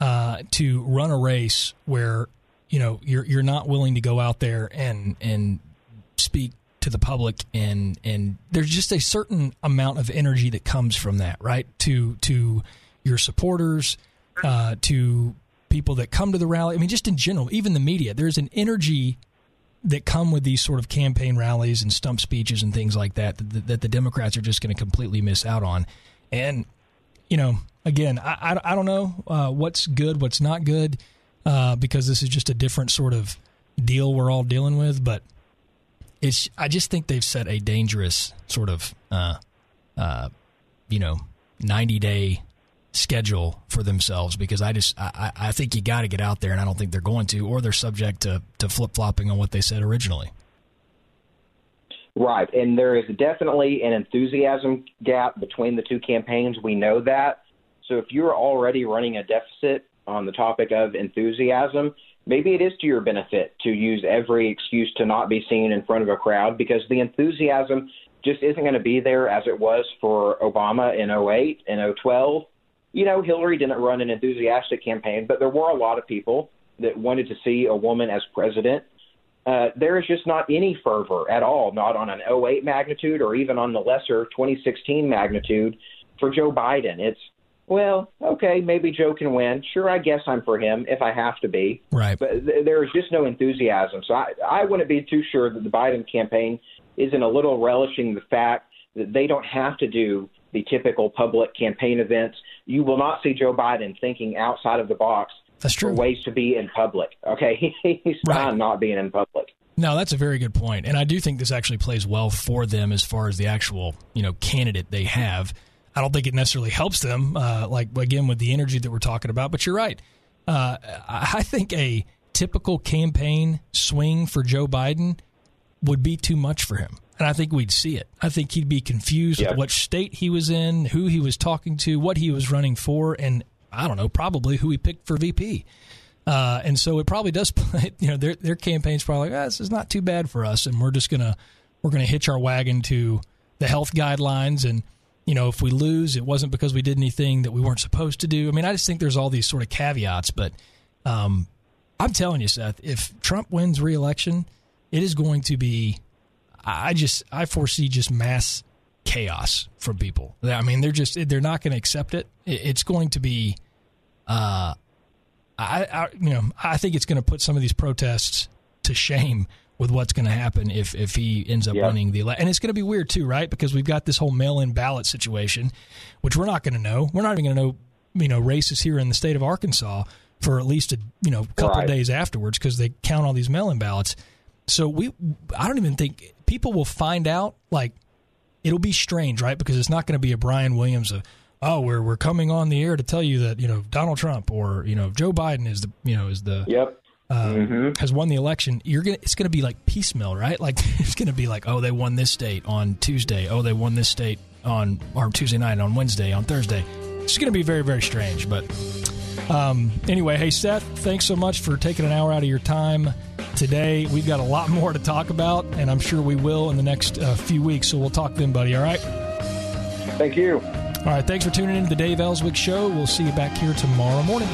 uh, to run a race where you know you're you're not willing to go out there and and to the public and and there's just a certain amount of energy that comes from that right to to your supporters, uh, to people that come to the rally. I mean, just in general, even the media. There's an energy that come with these sort of campaign rallies and stump speeches and things like that that, that the Democrats are just going to completely miss out on. And you know, again, I, I, I don't know uh, what's good, what's not good, uh, because this is just a different sort of deal we're all dealing with. But it's I just think they've set a dangerous sort of uh, uh, you know ninety day schedule for themselves because I just I, I think you got to get out there, and I don't think they're going to, or they're subject to to flip flopping on what they said originally. Right, and there is definitely an enthusiasm gap between the two campaigns. We know that. So if you're already running a deficit on the topic of enthusiasm, maybe it is to your benefit to use every excuse to not be seen in front of a crowd because the enthusiasm just isn't going to be there as it was for Obama in 08 and 012. You know, Hillary didn't run an enthusiastic campaign, but there were a lot of people that wanted to see a woman as president. Uh, there is just not any fervor at all, not on an 08 magnitude or even on the lesser 2016 magnitude for Joe Biden. It's well, okay, maybe Joe can win. Sure, I guess I'm for him if I have to be. Right. But th- there is just no enthusiasm. So I, I wouldn't be too sure that the Biden campaign isn't a little relishing the fact that they don't have to do the typical public campaign events. You will not see Joe Biden thinking outside of the box That's true. for ways to be in public. Okay, he's Right. fine not being in public. No, that's a very good point. point, and I do think this actually plays well for them as far as the actual you know candidate they have. I don't think it necessarily helps them, uh, like again with the energy that we're talking about. But you're right. Uh, I think a typical campaign swing for Joe Biden would be too much for him, and I think we'd see it. I think he'd be confused Yeah. with what state he was in, who he was talking to, what he was running for, and I don't know, probably who he picked for VP. Uh, and so it probably does play, you know, their, their campaign's probably like, ah, this is not too bad for us. And we're just going to, we're going to hitch our wagon to the health guidelines. And, you know, if we lose, it wasn't because we did anything that we weren't supposed to do. I mean, I just think there's all these sort of caveats, but, um, I'm telling you, Seth, if Trump wins reelection, it is going to be, I just, I foresee just mass chaos from people. I mean, they're just, they're not going to accept it. It- It's going to be, uh, I, I you know I think it's going to put some of these protests to shame with what's going to happen if if he ends up Yeah. winning the election. And it's going to be weird too, right? Because we've got this whole mail-in ballot situation, which we're not going to know. We're not even going to know, you know, races here in the state of Arkansas for at least a you know couple Right. days afterwards because they count all these mail-in ballots. So we, I don't even think people will find out. Like it'll be strange, right? Because it's not going to be a Brian Williams. Of, oh, we're we're coming on the air to tell you that you know Donald Trump or you know Joe Biden is the you know is the Yep. Uh, has won the election. You're gonna it's gonna be like piecemeal, right? Like it's gonna be like oh they won this state on Tuesday. Oh they won this state on or Tuesday night on Wednesday on Thursday. It's gonna be very very strange, but. Um, anyway, hey Seth, thanks so much for taking an hour out of your time today. We've got a lot more to talk about, and I'm sure we will in the next uh, few weeks. So we'll talk then, buddy. All right. Thank you. All right. Thanks for tuning in to the Dave Elswick Show. We'll see you back here tomorrow morning.